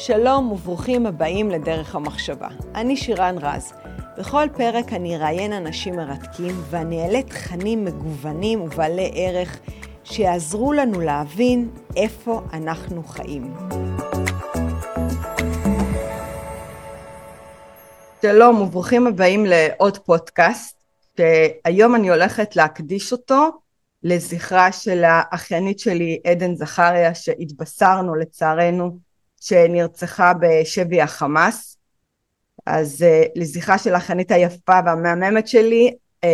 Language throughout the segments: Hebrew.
שלום וברוכים הבאים לדרך המחשבה. אני שירן רז. בכל פרק אני אראיין אנשים מרתקים ואני אעלה תכנים מגוונים ובעלי ערך שיעזרו לנו להבין איפה אנחנו חיים. שלום וברוכים הבאים לעוד פודקאסט, שהיום אני הולכת להקדיש אותו לזכרה של האחיינית שלי עדן זכריה שהתבשרנו לצערנו שנרצחה בשבי החמאס אז uh, לזכרה של האחיינית היפה והמהממת שלי uh,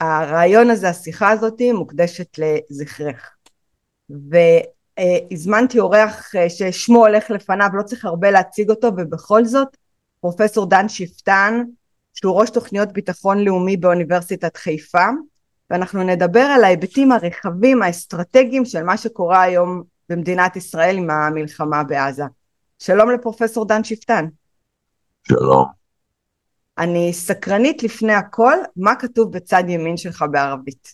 הרעיון הזה השיחה הזאתי מוקדשת לזכרך והזמנתי אורח uh, ששמו הולך לפניו לא צריך הרבה להציג אותו ובכל זאת פרופסור דן שפטן שהוא ראש תוכניות ביטחון לאומי באוניברסיטת חיפה ואנחנו נדבר על ההיבטים הרחבים האסטרטגיים של מה שקורה היום במדינת ישראל עם המלחמה בעזה. שלום לפרופסור דן שפטן. שלום. אני סקרנית לפני הכל, מה כתוב בצד ימין שלך בערבית?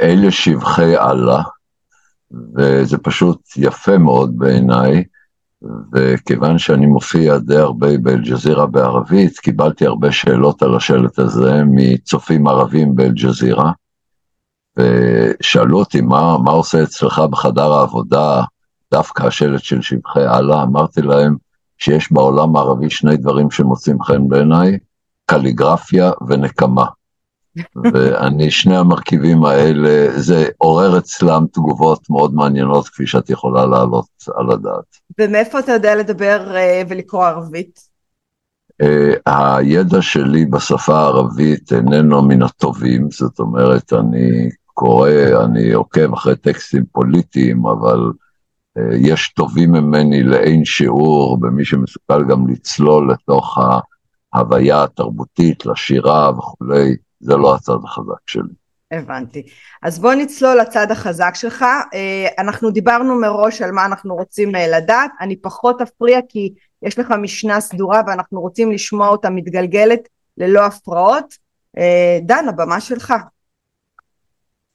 אלה שבחי אללה, וזה פשוט יפה מאוד בעיניי, וכיוון שאני מופיע די הרבה באל-ג'זירה בערבית, קיבלתי הרבה שאלות על השלט הזה מצופים ערבים באל-ג'זירה, ושאלו אותי מה, מה עושה אצלך בחדר העבודה, דווקא השלט של שבחי אללה, אמרתי להם שיש בעולם הערבי שני דברים שמוצאים חן בעיניי, קליגרפיה ונקמה. ואני, שני המרכיבים האלה, זה עורר אצלם תגובות מאוד מעניינות, כפי שאת יכולה להעלות על הדעת. ומאיפה אתה יודע לדבר uh, ולקרוא ערבית? Uh, הידע שלי בשפה הערבית איננו מן הטובים, זאת אומרת, אני קורא, אני עוקב אחרי טקסטים פוליטיים, אבל יש טובים ממני לאין שיעור במי שמסוגל גם לצלול לתוך ההוויה התרבותית, לשירה וכולי. זה לא הצד החזק שלי. הבנתי. אז בוא נצלול לצד החזק שלך. אה, אנחנו דיברנו מראש על מה אנחנו רוצים אה, לדעת. אני פחות אפריע כי יש לך משנה סדורה ואנחנו רוצים לשמוע אותה מתגלגלת ללא הפרעות. אה, דן, הבמה שלך.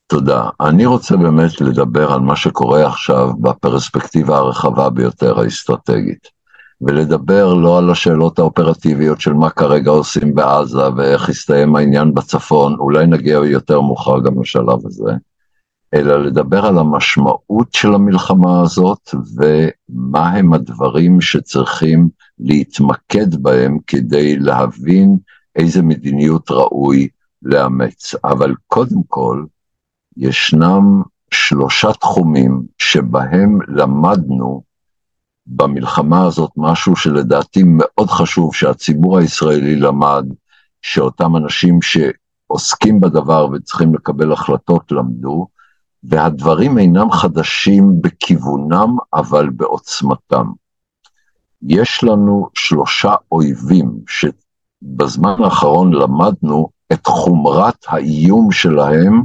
תודה. אני רוצה באמת לדבר על מה שקורה עכשיו בפרספקטיבה הרחבה ביותר האסטרטגית. ולדבר לא על השאלות האופרטיביות של מה כרגע עושים בעזה ואיך יסתיים העניין בצפון, אולי נגיע יותר מאוחר גם לשלב הזה, אלא לדבר על המשמעות של המלחמה הזאת ומה הם הדברים שצריכים להתמקד בהם כדי להבין איזה מדיניות ראוי לאמץ. אבל קודם כל, ישנם שלושה תחומים שבהם למדנו במלחמה הזאת משהו שלדעתי מאוד חשוב שהציבור הישראלי למד, שאותם אנשים שעוסקים בדבר וצריכים לקבל החלטות למדו, והדברים אינם חדשים בכיוונם, אבל בעוצמתם. יש לנו שלושה אויבים שבזמן האחרון למדנו את חומרת האיום שלהם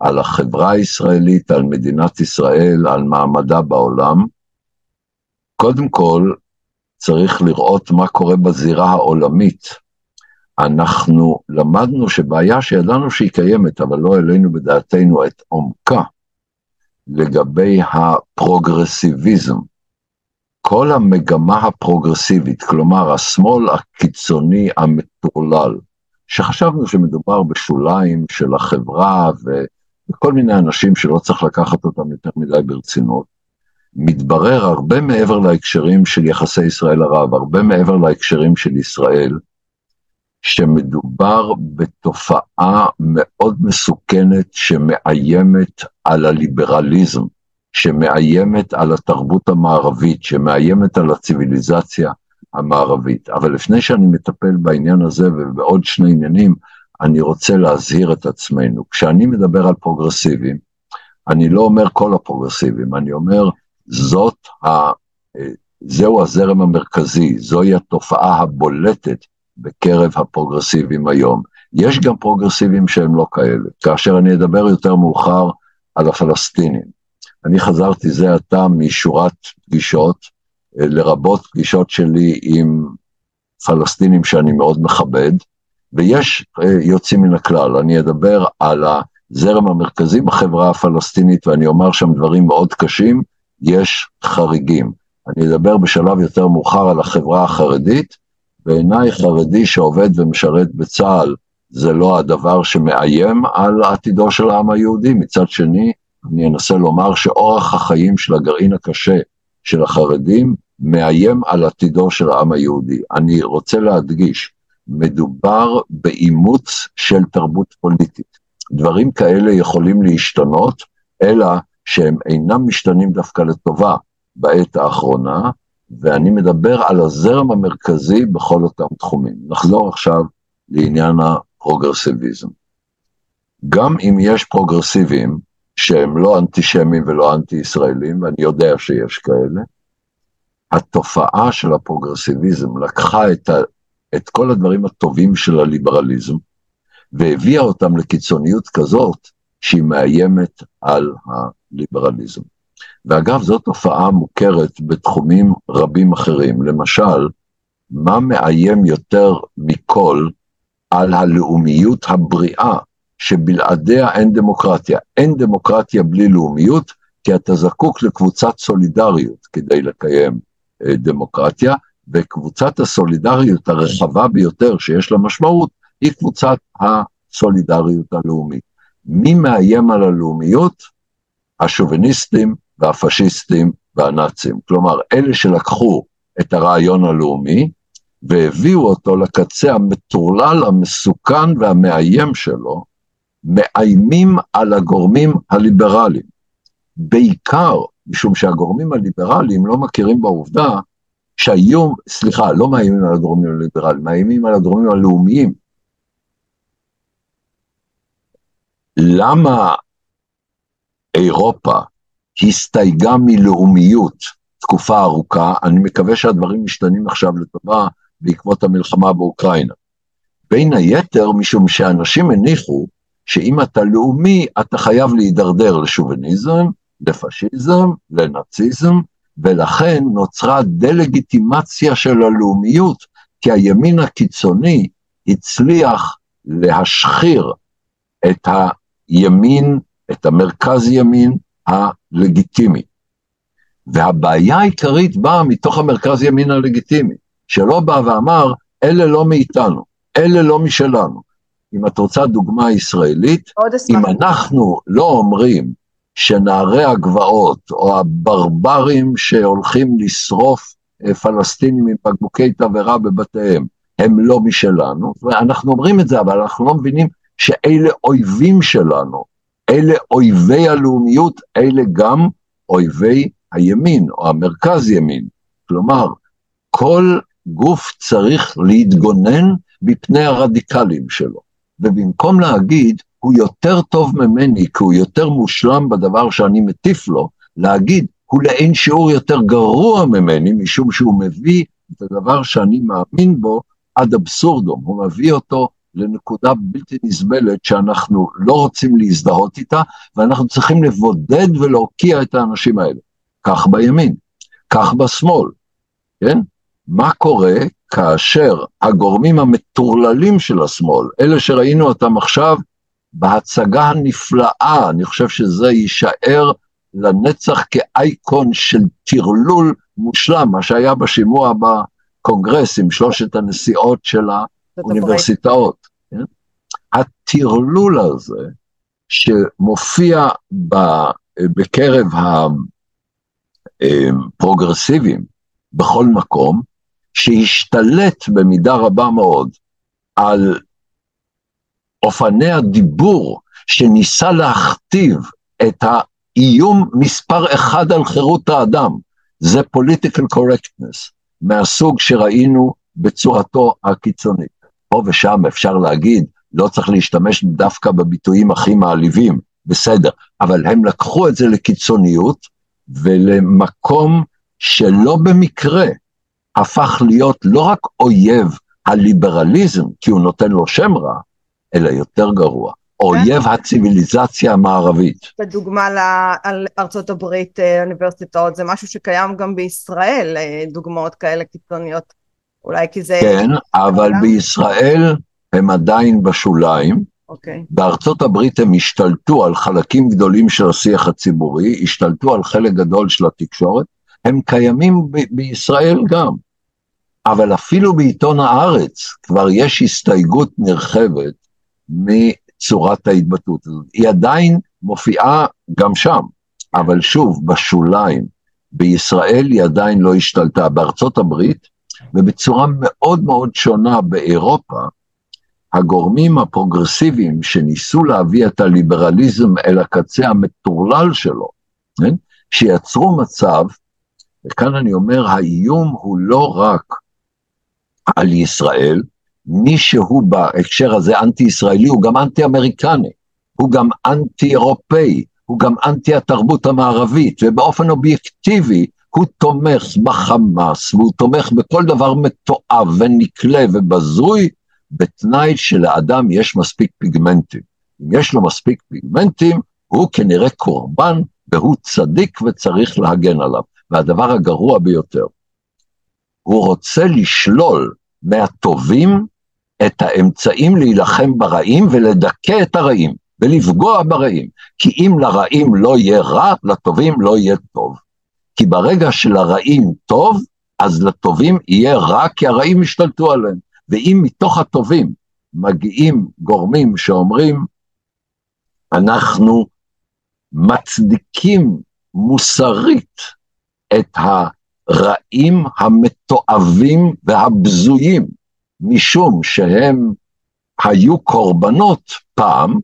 על החברה הישראלית, על מדינת ישראל, על מעמדה בעולם, קודם כל, צריך לראות מה קורה בזירה העולמית. אנחנו למדנו שבעיה שידענו שהיא קיימת, אבל לא העלינו בדעתנו את עומקה, לגבי הפרוגרסיביזם. כל המגמה הפרוגרסיבית, כלומר השמאל הקיצוני המטורלל, שחשבנו שמדובר בשוליים של החברה וכל מיני אנשים שלא צריך לקחת אותם יותר מדי ברצינות, מתברר הרבה מעבר להקשרים של יחסי ישראל-ערב, הרבה מעבר להקשרים של ישראל, שמדובר בתופעה מאוד מסוכנת שמאיימת על הליברליזם, שמאיימת על התרבות המערבית, שמאיימת על הציוויליזציה המערבית. אבל לפני שאני מטפל בעניין הזה ובעוד שני עניינים, אני רוצה להזהיר את עצמנו. כשאני מדבר על פרוגרסיבים, אני לא אומר כל הפרוגרסיבים, אני אומר זאת ה... זהו הזרם המרכזי, זוהי התופעה הבולטת בקרב הפרוגרסיבים היום. יש גם פרוגרסיבים שהם לא כאלה, כאשר אני אדבר יותר מאוחר על הפלסטינים. אני חזרתי זה עתה משורת פגישות, לרבות פגישות שלי עם פלסטינים שאני מאוד מכבד, ויש יוצאים מן הכלל. אני אדבר על הזרם המרכזי בחברה הפלסטינית ואני אומר שם דברים מאוד קשים, יש חריגים. אני אדבר בשלב יותר מאוחר על החברה החרדית. בעיניי חרדי שעובד ומשרת בצה"ל זה לא הדבר שמאיים על עתידו של העם היהודי, מצד שני, אני אנסה לומר שאורח החיים של הגרעין הקשה של החרדים מאיים על עתידו של העם היהודי. אני רוצה להדגיש, מדובר באימוץ של תרבות פוליטית. דברים כאלה יכולים להשתנות, אלא שהם אינם משתנים דווקא לטובה בעת האחרונה, ואני מדבר על הזרם המרכזי בכל אותם תחומים. נחזור עכשיו לעניין הפרוגרסיביזם. גם אם יש פרוגרסיבים שהם לא אנטישמים ולא אנטי-ישראלים, ואני יודע שיש כאלה, התופעה של הפרוגרסיביזם לקחה את, את כל הדברים הטובים של הליברליזם, והביאה אותם לקיצוניות כזאת שהיא מאיימת על הליברליזם. ואגב, זו תופעה מוכרת בתחומים רבים אחרים. למשל, מה מאיים יותר מכל על הלאומיות הבריאה, שבלעדיה אין דמוקרטיה. אין דמוקרטיה בלי לאומיות, כי אתה זקוק לקבוצת סולידריות כדי לקיים אה, דמוקרטיה, וקבוצת הסולידריות הרחבה ביותר שיש לה משמעות, היא קבוצת הסולידריות הלאומית. מי מאיים על הלאומיות? השוביניסטים והפשיסטים והנאצים. כלומר, אלה שלקחו את הרעיון הלאומי והביאו אותו לקצה המטורלל, המסוכן והמאיים שלו, מאיימים על הגורמים הליברליים. בעיקר משום שהגורמים הליברליים לא מכירים בעובדה שהיום, סליחה, לא מאיימים על הגורמים הליברליים, מאיימים על הגורמים הלאומיים. למה אירופה הסתייגה מלאומיות תקופה ארוכה, אני מקווה שהדברים משתנים עכשיו לטובה בעקבות המלחמה באוקראינה. בין היתר משום שאנשים הניחו שאם אתה לאומי, אתה חייב להידרדר לשוביניזם, לפשיזם, לנאציזם, ולכן נוצרה דה-לגיטימציה של הלאומיות, כי הימין הקיצוני הצליח להשחיר את הימין, את המרכז ימין הלגיטימי. והבעיה העיקרית באה מתוך המרכז ימין הלגיטימי, שלא בא ואמר, אלה לא מאיתנו, אלה לא משלנו. אם את רוצה דוגמה ישראלית, אם אנחנו לא אומרים שנערי הגבעות או הברברים שהולכים לשרוף אה, פלסטינים עם בקבוקי תבערה בבתיהם, הם לא משלנו, ואנחנו אומרים את זה, אבל אנחנו לא מבינים שאלה אויבים שלנו, אלה אויבי הלאומיות, אלה גם אויבי הימין או המרכז ימין. כלומר, כל גוף צריך להתגונן מפני הרדיקלים שלו. ובמקום להגיד, הוא יותר טוב ממני, כי הוא יותר מושלם בדבר שאני מטיף לו, להגיד, הוא לאין שיעור יותר גרוע ממני, משום שהוא מביא את הדבר שאני מאמין בו עד אבסורדום, הוא מביא אותו לנקודה בלתי נסבלת שאנחנו לא רוצים להזדהות איתה, ואנחנו צריכים לבודד ולהוקיע את האנשים האלה. כך בימין, כך בשמאל, כן? מה קורה כאשר הגורמים המטורללים של השמאל, אלה שראינו אותם עכשיו בהצגה הנפלאה, אני חושב שזה יישאר לנצח כאייקון של טרלול מושלם, מה שהיה בשימוע בקונגרס עם שלושת הנשיאות של האוניברסיטאות. כן? הטרלול הזה, שמופיע בקרב הפרוגרסיביים בכל מקום, שהשתלט במידה רבה מאוד על אופני הדיבור שניסה להכתיב את האיום מספר אחד על חירות האדם, זה political correctness, מהסוג שראינו בצורתו הקיצונית. פה ושם אפשר להגיד, לא צריך להשתמש דווקא בביטויים הכי מעליבים, בסדר, אבל הם לקחו את זה לקיצוניות ולמקום שלא במקרה הפך להיות לא רק אויב הליברליזם, כי הוא נותן לו שם רע, אלא יותר גרוע, אויב כן. הציוויליזציה המערבית. בדוגמה לארצות הברית, אה, אוניברסיטאות, זה משהו שקיים גם בישראל, אה, דוגמאות כאלה קיצוניות. אולי כי זה... כן, אבל בישראל הם עדיין בשוליים. אוקיי. בארצות הברית הם השתלטו על חלקים גדולים של השיח הציבורי, השתלטו על חלק גדול של התקשורת, הם קיימים ב- בישראל גם. אבל אפילו בעיתון הארץ כבר יש הסתייגות נרחבת מצורת ההתבטאות הזאת. היא עדיין מופיעה גם שם, אבל שוב, בשוליים. בישראל היא עדיין לא השתלטה. בארצות הברית, ובצורה מאוד מאוד שונה באירופה, הגורמים הפרוגרסיביים שניסו להביא את הליברליזם אל הקצה המטורלל שלו, כן? שיצרו מצב, וכאן אני אומר, האיום הוא לא רק על ישראל, מי שהוא בהקשר הזה אנטי-ישראלי הוא גם אנטי-אמריקני, הוא גם אנטי-אירופאי, הוא גם אנטי התרבות המערבית, ובאופן אובייקטיבי הוא תומך בחמאס, והוא תומך בכל דבר מתועב ונקלה ובזוי, בתנאי שלאדם יש מספיק פיגמנטים. אם יש לו מספיק פיגמנטים, הוא כנראה קורבן והוא צדיק וצריך להגן עליו. והדבר הגרוע ביותר, הוא רוצה לשלול מהטובים את האמצעים להילחם ברעים ולדכא את הרעים ולפגוע ברעים. כי אם לרעים לא יהיה רע, לטובים לא יהיה טוב. כי ברגע שלרעים טוב, אז לטובים יהיה רע כי הרעים ישתלטו עליהם. ואם מתוך הטובים מגיעים גורמים שאומרים, אנחנו מצדיקים מוסרית את הרעים המתועבים והבזויים, משום שהם היו קורבנות פעם,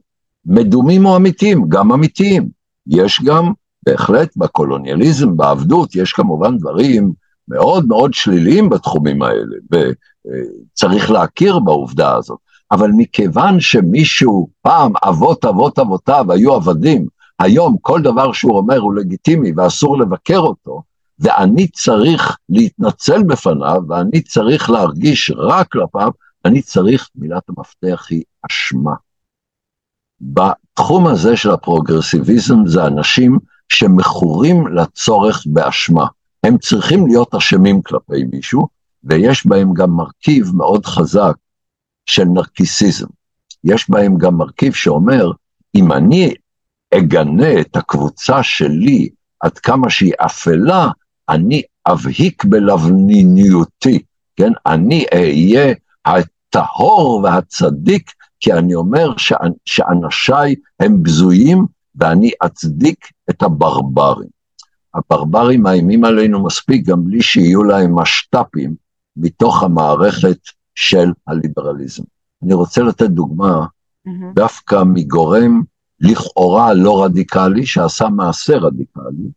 מדומים או אמיתיים, גם אמיתיים. יש גם, בהחלט, בקולוניאליזם, בעבדות, יש כמובן דברים מאוד מאוד שליליים בתחומים האלה, וצריך להכיר בעובדה הזאת. אבל מכיוון שמישהו, פעם אבות אבות אבותיו היו עבדים, היום כל דבר שהוא אומר הוא לגיטימי ואסור לבקר אותו, ואני צריך להתנצל בפניו, ואני צריך להרגיש רע כלפיו, אני צריך, מילת המפתח היא אשמה. בתחום הזה של הפרוגרסיביזם זה אנשים שמכורים לצורך באשמה. הם צריכים להיות אשמים כלפי מישהו, ויש בהם גם מרכיב מאוד חזק של נרקיסיזם. יש בהם גם מרכיב שאומר, אם אני אגנה את הקבוצה שלי עד כמה שהיא אפלה, אני אבהיק בלבניניותי, כן? אני אהיה הטהור והצדיק, כי אני אומר שאנשיי הם בזויים ואני אצדיק את הברברים. הברברים מאיימים עלינו מספיק גם בלי שיהיו להם משת"פים מתוך המערכת של הליברליזם. אני רוצה לתת דוגמה mm-hmm. דווקא מגורם לכאורה לא רדיקלי, שעשה מעשה רדיקלי,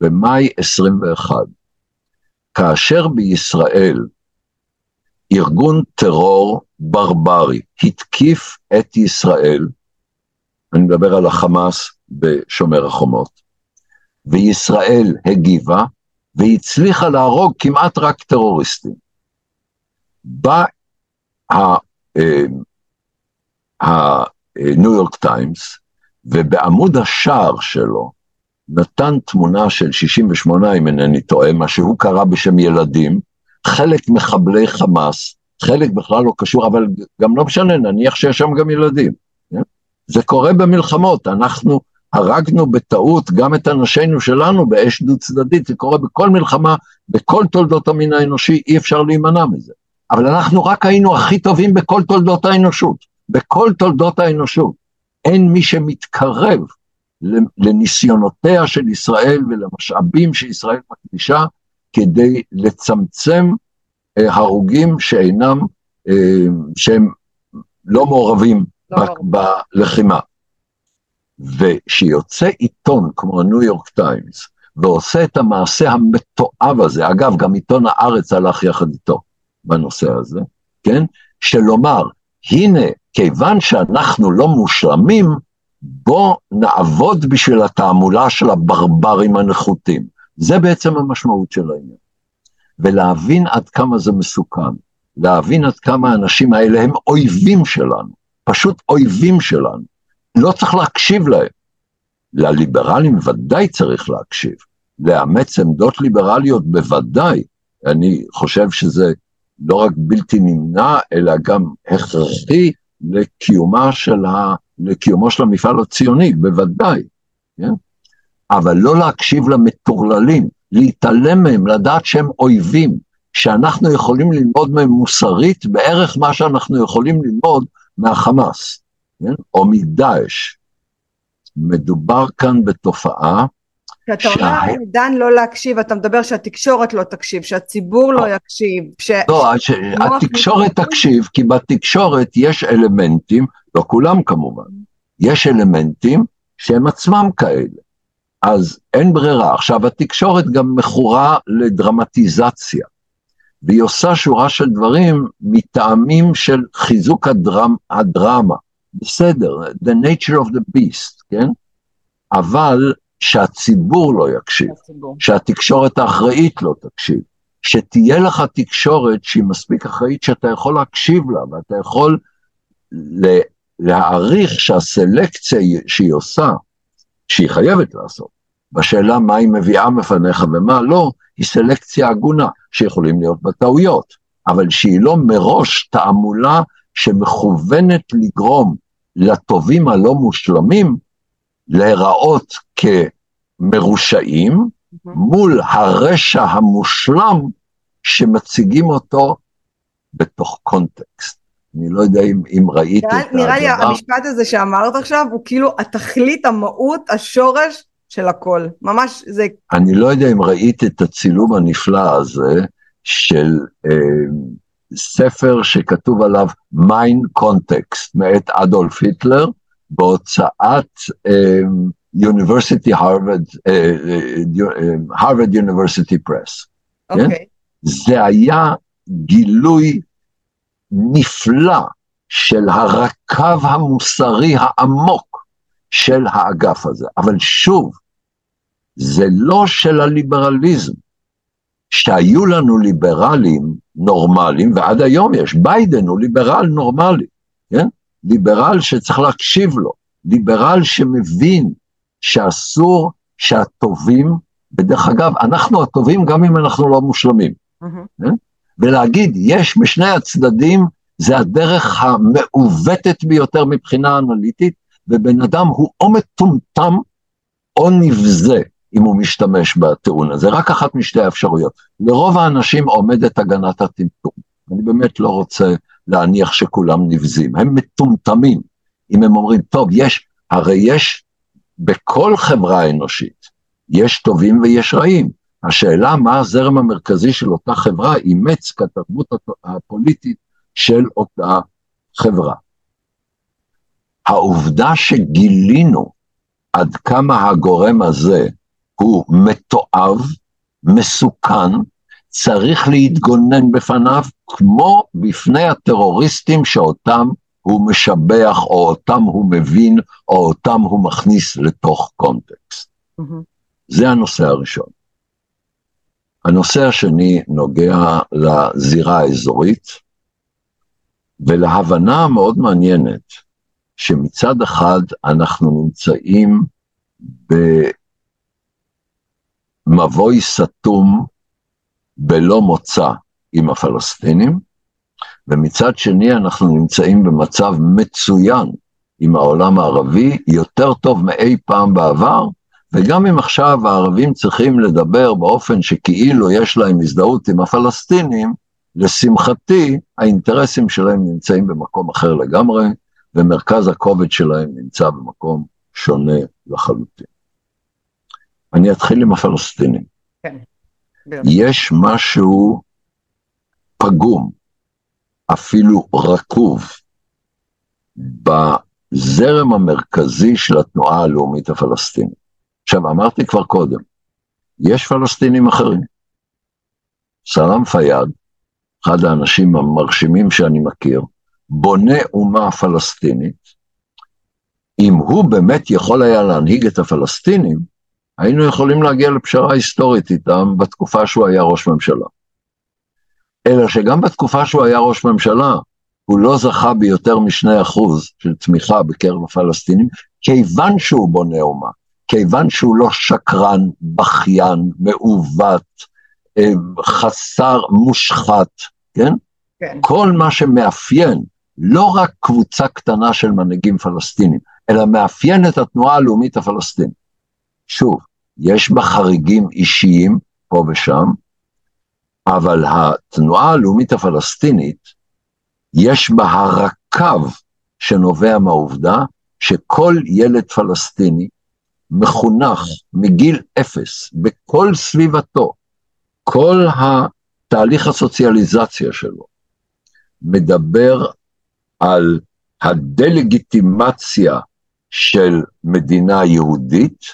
במאי 21, כאשר בישראל ארגון טרור ברברי התקיף את ישראל, אני מדבר על החמאס בשומר החומות, וישראל הגיבה והצליחה להרוג כמעט רק טרוריסטים. בא הניו יורק טיימס, ובעמוד השער שלו נתן תמונה של 68, אם אינני טועה, מה שהוא קרא בשם ילדים, חלק מחבלי חמאס, חלק בכלל לא קשור, אבל גם לא משנה, נניח שיש שם גם ילדים. כן? זה קורה במלחמות, אנחנו הרגנו בטעות גם את אנשינו שלנו באש דו צדדית, זה קורה בכל מלחמה, בכל תולדות המין האנושי, אי אפשר להימנע מזה. אבל אנחנו רק היינו הכי טובים בכל תולדות האנושות, בכל תולדות האנושות. אין מי שמתקרב לניסיונותיה של ישראל ולמשאבים שישראל מקדישה כדי לצמצם אה, הרוגים שאינם, אה, שהם לא מעורבים לא. בלחימה. ושיוצא עיתון כמו הניו יורק טיימס ועושה את המעשה המתועב הזה, אגב, גם עיתון הארץ הלך יחד איתו בנושא הזה, כן? שלומר, הנה, כיוון שאנחנו לא מושלמים, בוא נעבוד בשביל התעמולה של הברברים הנחותים. זה בעצם המשמעות של העניין. ולהבין עד כמה זה מסוכן, להבין עד כמה האנשים האלה הם אויבים שלנו, פשוט אויבים שלנו. לא צריך להקשיב להם. לליברלים ודאי צריך להקשיב, לאמץ עמדות ליברליות בוודאי. אני חושב שזה לא רק בלתי נמנע, אלא גם הכרחי לקיומה של ה... לקיומו של המפעל הציוני, בוודאי, כן? אבל לא להקשיב למטורללים, להתעלם מהם, לדעת שהם אויבים, שאנחנו יכולים ללמוד מהם מוסרית בערך מה שאנחנו יכולים ללמוד מהחמאס, כן? או מדאעש. מדובר כאן בתופעה כשאתה אומר דן לא להקשיב, אתה מדבר שהתקשורת לא תקשיב, שהציבור לא יקשיב. ש... לא, התקשורת תקשיב, כי בתקשורת יש אלמנטים, לא כולם כמובן, יש אלמנטים שהם עצמם כאלה. אז אין ברירה. עכשיו, התקשורת גם מכורה לדרמטיזציה, והיא עושה שורה של דברים מטעמים של חיזוק הדרמ, הדרמה. בסדר, the nature of the beast, כן? אבל שהציבור לא יקשיב, הציבור. שהתקשורת האחראית לא תקשיב, שתהיה לך תקשורת שהיא מספיק אחראית שאתה יכול להקשיב לה ואתה יכול להעריך שהסלקציה שהיא עושה, שהיא חייבת לעשות, בשאלה מה היא מביאה מפניך ומה לא, היא סלקציה הגונה, שיכולים להיות בה טעויות, אבל שהיא לא מראש תעמולה שמכוונת לגרום לטובים הלא מושלמים להיראות כמרושעים מול הרשע המושלם שמציגים אותו בתוך קונטקסט. אני לא יודע אם, אם ראית את הדבר. נראה לי המשפט הזה שאמרת עכשיו הוא כאילו התכלית, המהות, השורש של הכל. ממש זה... אני לא יודע אם ראית את הצילום הנפלא הזה של אה, ספר שכתוב עליו מיין קונטקסט מאת אדולף היטלר בהוצאת יוניברסיטי הרווארד, הרווארד יוניברסיטי פרס. זה היה גילוי נפלא של הרקב המוסרי העמוק של האגף הזה. אבל שוב, זה לא של הליברליזם. שהיו לנו ליברלים נורמליים, ועד היום יש, ביידן הוא ליברל נורמלי, כן? ליברל שצריך להקשיב לו, ליברל שמבין שאסור שהטובים, ודרך אגב, אנחנו הטובים גם אם אנחנו לא מושלמים. Mm-hmm. ולהגיד, יש משני הצדדים, זה הדרך המעוותת ביותר מבחינה אנליטית, ובן אדם הוא או מטומטם או נבזה, אם הוא משתמש בטיעון הזה, רק אחת משתי האפשרויות. לרוב האנשים עומדת הגנת הטמטום. אני באמת לא רוצה להניח שכולם נבזים, הם מטומטמים. אם הם אומרים, טוב, יש, הרי יש בכל חברה אנושית, יש טובים ויש רעים. השאלה מה הזרם המרכזי של אותה חברה אימץ כתרבות הפוליטית של אותה חברה. העובדה שגילינו עד כמה הגורם הזה הוא מתועב, מסוכן, צריך להתגונן בפניו כמו בפני הטרוריסטים שאותם הוא משבח, או אותם הוא מבין, או אותם הוא מכניס לתוך קונטקסט. Mm-hmm. זה הנושא הראשון. הנושא השני נוגע לזירה האזורית, ולהבנה המאוד מעניינת, שמצד אחד אנחנו נמצאים במבוי סתום בלא מוצא עם הפלסטינים, ומצד שני אנחנו נמצאים במצב מצוין עם העולם הערבי, יותר טוב מאי פעם בעבר, וגם אם עכשיו הערבים צריכים לדבר באופן שכאילו יש להם הזדהות עם הפלסטינים, לשמחתי האינטרסים שלהם נמצאים במקום אחר לגמרי, ומרכז הכובד שלהם נמצא במקום שונה לחלוטין. אני אתחיל עם הפלסטינים. כן. יש משהו פגום, אפילו רקוב, בזרם המרכזי של התנועה הלאומית הפלסטינית. עכשיו, אמרתי כבר קודם, יש פלסטינים אחרים. סלאם פיאד, אחד האנשים המרשימים שאני מכיר, בונה אומה פלסטינית. אם הוא באמת יכול היה להנהיג את הפלסטינים, היינו יכולים להגיע לפשרה היסטורית איתם בתקופה שהוא היה ראש ממשלה. אלא שגם בתקופה שהוא היה ראש ממשלה, הוא לא זכה ביותר משני אחוז של תמיכה בקרב הפלסטינים, כיוון שהוא בונה אומה, כיוון שהוא לא שקרן, בכיין, מעוות, אה, חסר, מושחת, כן? כן. כל מה שמאפיין לא רק קבוצה קטנה של מנהיגים פלסטינים, אלא מאפיין את התנועה הלאומית הפלסטינית. שוב, יש בה חריגים אישיים, פה ושם, אבל התנועה הלאומית הפלסטינית, יש בה הרקב שנובע מהעובדה שכל ילד פלסטיני מחונך מגיל אפס בכל סביבתו, כל התהליך הסוציאליזציה שלו מדבר על הדלגיטימציה של מדינה יהודית,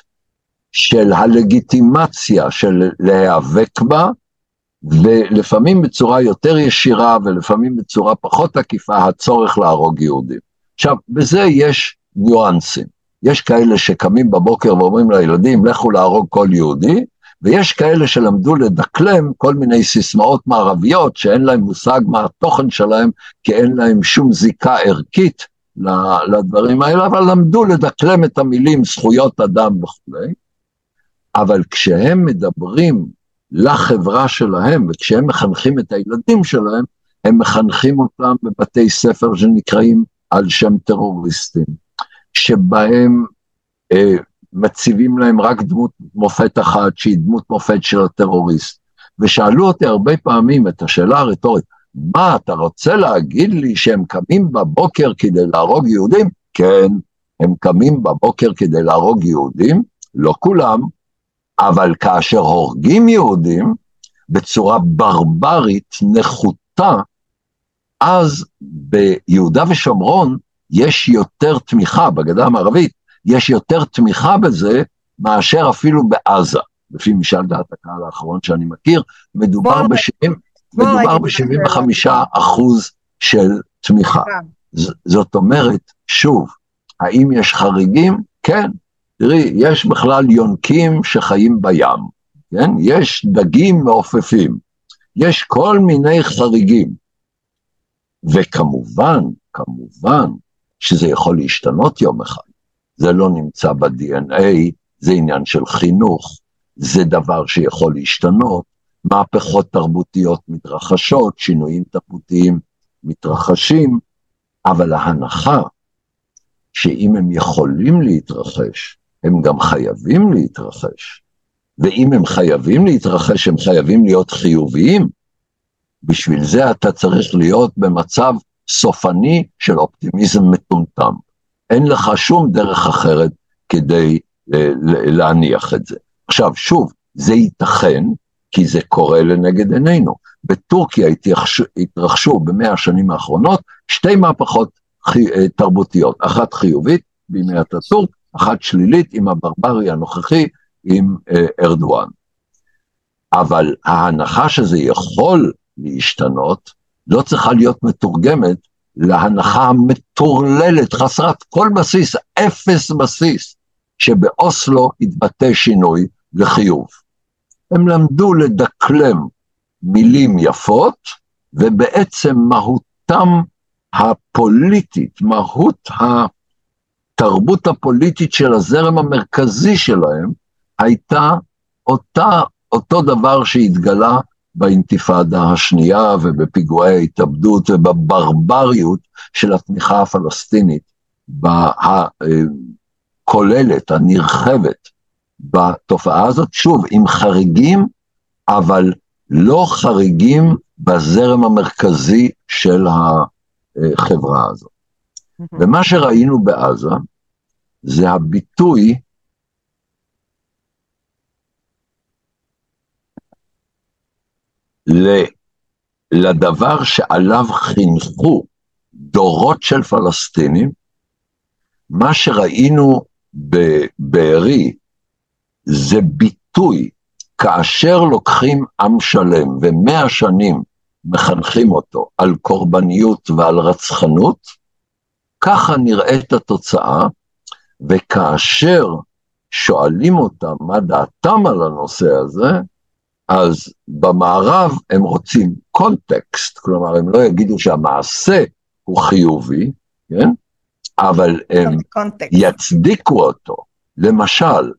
של הלגיטימציה של להיאבק בה, ולפעמים בצורה יותר ישירה ולפעמים בצורה פחות עקיפה, הצורך להרוג יהודים. עכשיו, בזה יש ניואנסים. יש כאלה שקמים בבוקר ואומרים לילדים, לכו להרוג כל יהודי, ויש כאלה שלמדו לדקלם כל מיני סיסמאות מערביות שאין להם מושג מה התוכן שלהם, כי אין להם שום זיקה ערכית לדברים האלה, אבל למדו לדקלם את המילים זכויות אדם וכולי. אבל כשהם מדברים לחברה שלהם, וכשהם מחנכים את הילדים שלהם, הם מחנכים אותם בבתי ספר שנקראים על שם טרוריסטים, שבהם אה, מציבים להם רק דמות מופת אחת, שהיא דמות מופת של הטרוריסט. ושאלו אותי הרבה פעמים את השאלה הרטורית, מה, אתה רוצה להגיד לי שהם קמים בבוקר כדי להרוג יהודים? כן, הם קמים בבוקר כדי להרוג יהודים, לא כולם, אבל כאשר הורגים יהודים בצורה ברברית, נחותה, אז ביהודה ושומרון יש יותר תמיכה, בגדה המערבית, יש יותר תמיכה בזה מאשר אפילו בעזה. לפי משאל דעת הקהל האחרון שאני מכיר, מדובר ב-75 אחוז של תמיכה. זאת אומרת, שוב, האם יש חריגים? כן. תראי, יש בכלל יונקים שחיים בים, כן? יש דגים מעופפים, יש כל מיני חריגים. וכמובן, כמובן, שזה יכול להשתנות יום אחד. זה לא נמצא ב-DNA, זה עניין של חינוך, זה דבר שיכול להשתנות, מהפכות תרבותיות מתרחשות, שינויים תרבותיים מתרחשים, אבל ההנחה שאם הם יכולים להתרחש, הם גם חייבים להתרחש. ואם הם חייבים להתרחש, הם חייבים להיות חיוביים. בשביל זה אתה צריך להיות במצב סופני של אופטימיזם מטומטם. אין לך שום דרך אחרת כדי אה, להניח את זה. עכשיו, שוב, זה ייתכן, כי זה קורה לנגד עינינו. בטורקיה התרחשו, התרחשו במאה השנים האחרונות שתי מהפכות חי, אה, תרבותיות, אחת חיובית בימי אטאטורק, אחת שלילית עם הברברי הנוכחי, עם אה, ארדואן. אבל ההנחה שזה יכול להשתנות, לא צריכה להיות מתורגמת להנחה המטורללת, חסרת כל בסיס, אפס בסיס, שבאוסלו התבטא שינוי לחיוב. הם למדו לדקלם מילים יפות, ובעצם מהותם הפוליטית, מהות התרבות הפוליטית של הזרם המרכזי שלהם, הייתה אותה, אותו דבר שהתגלה באינתיפאדה השנייה ובפיגועי ההתאבדות ובברבריות של התמיכה הפלסטינית, הכוללת, הנרחבת, בתופעה הזאת, שוב, עם חריגים, אבל לא חריגים בזרם המרכזי של החברה הזאת. ומה שראינו בעזה זה הביטוי לדבר שעליו חינכו דורות של פלסטינים, מה שראינו בבארי זה ביטוי, כאשר לוקחים עם שלם ומאה שנים מחנכים אותו על קורבניות ועל רצחנות, ככה נראית התוצאה, וכאשר שואלים אותם מה דעתם על הנושא הזה, אז במערב הם רוצים קונטקסט, כלומר הם לא יגידו שהמעשה הוא חיובי, כן? אבל הם יצדיקו אותו. למשל,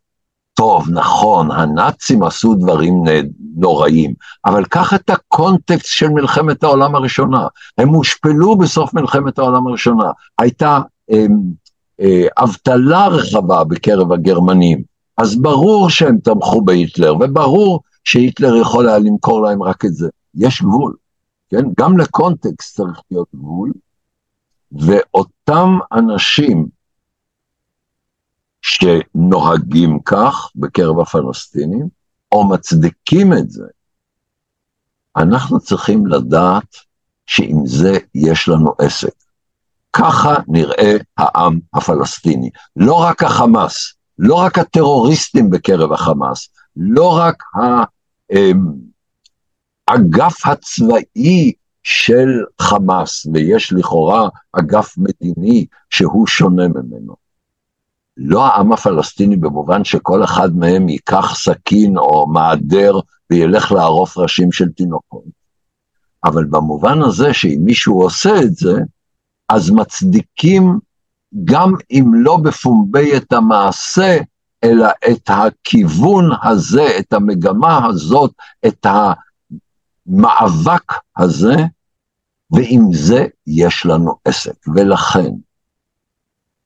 טוב, נכון, הנאצים עשו דברים נוראים, אבל קח את הקונטקסט של מלחמת העולם הראשונה. הם הושפלו בסוף מלחמת העולם הראשונה. הייתה אה, אה, אבטלה רחבה בקרב הגרמנים, אז ברור שהם תמכו בהיטלר, וברור שהיטלר יכול היה למכור להם רק את זה. יש גבול, כן? גם לקונטקסט צריך להיות גבול, ואותם אנשים שנוהגים כך בקרב הפלסטינים, או מצדיקים את זה, אנחנו צריכים לדעת שעם זה יש לנו עסק. ככה נראה העם הפלסטיני. לא רק החמאס, לא רק הטרוריסטים בקרב החמאס, לא רק אמ, הצבאי של חמאס, ויש לכאורה אגף מדיני שהוא שונה ממנו. לא העם הפלסטיני במובן שכל אחד מהם ייקח סכין או מעדר וילך לערוף ראשים של תינוקות, אבל במובן הזה שאם מישהו עושה את זה, אז מצדיקים גם אם לא בפומבי את המעשה, אלא את הכיוון הזה, את המגמה הזאת, את המאבק הזה, ועם זה יש לנו עסק. ולכן,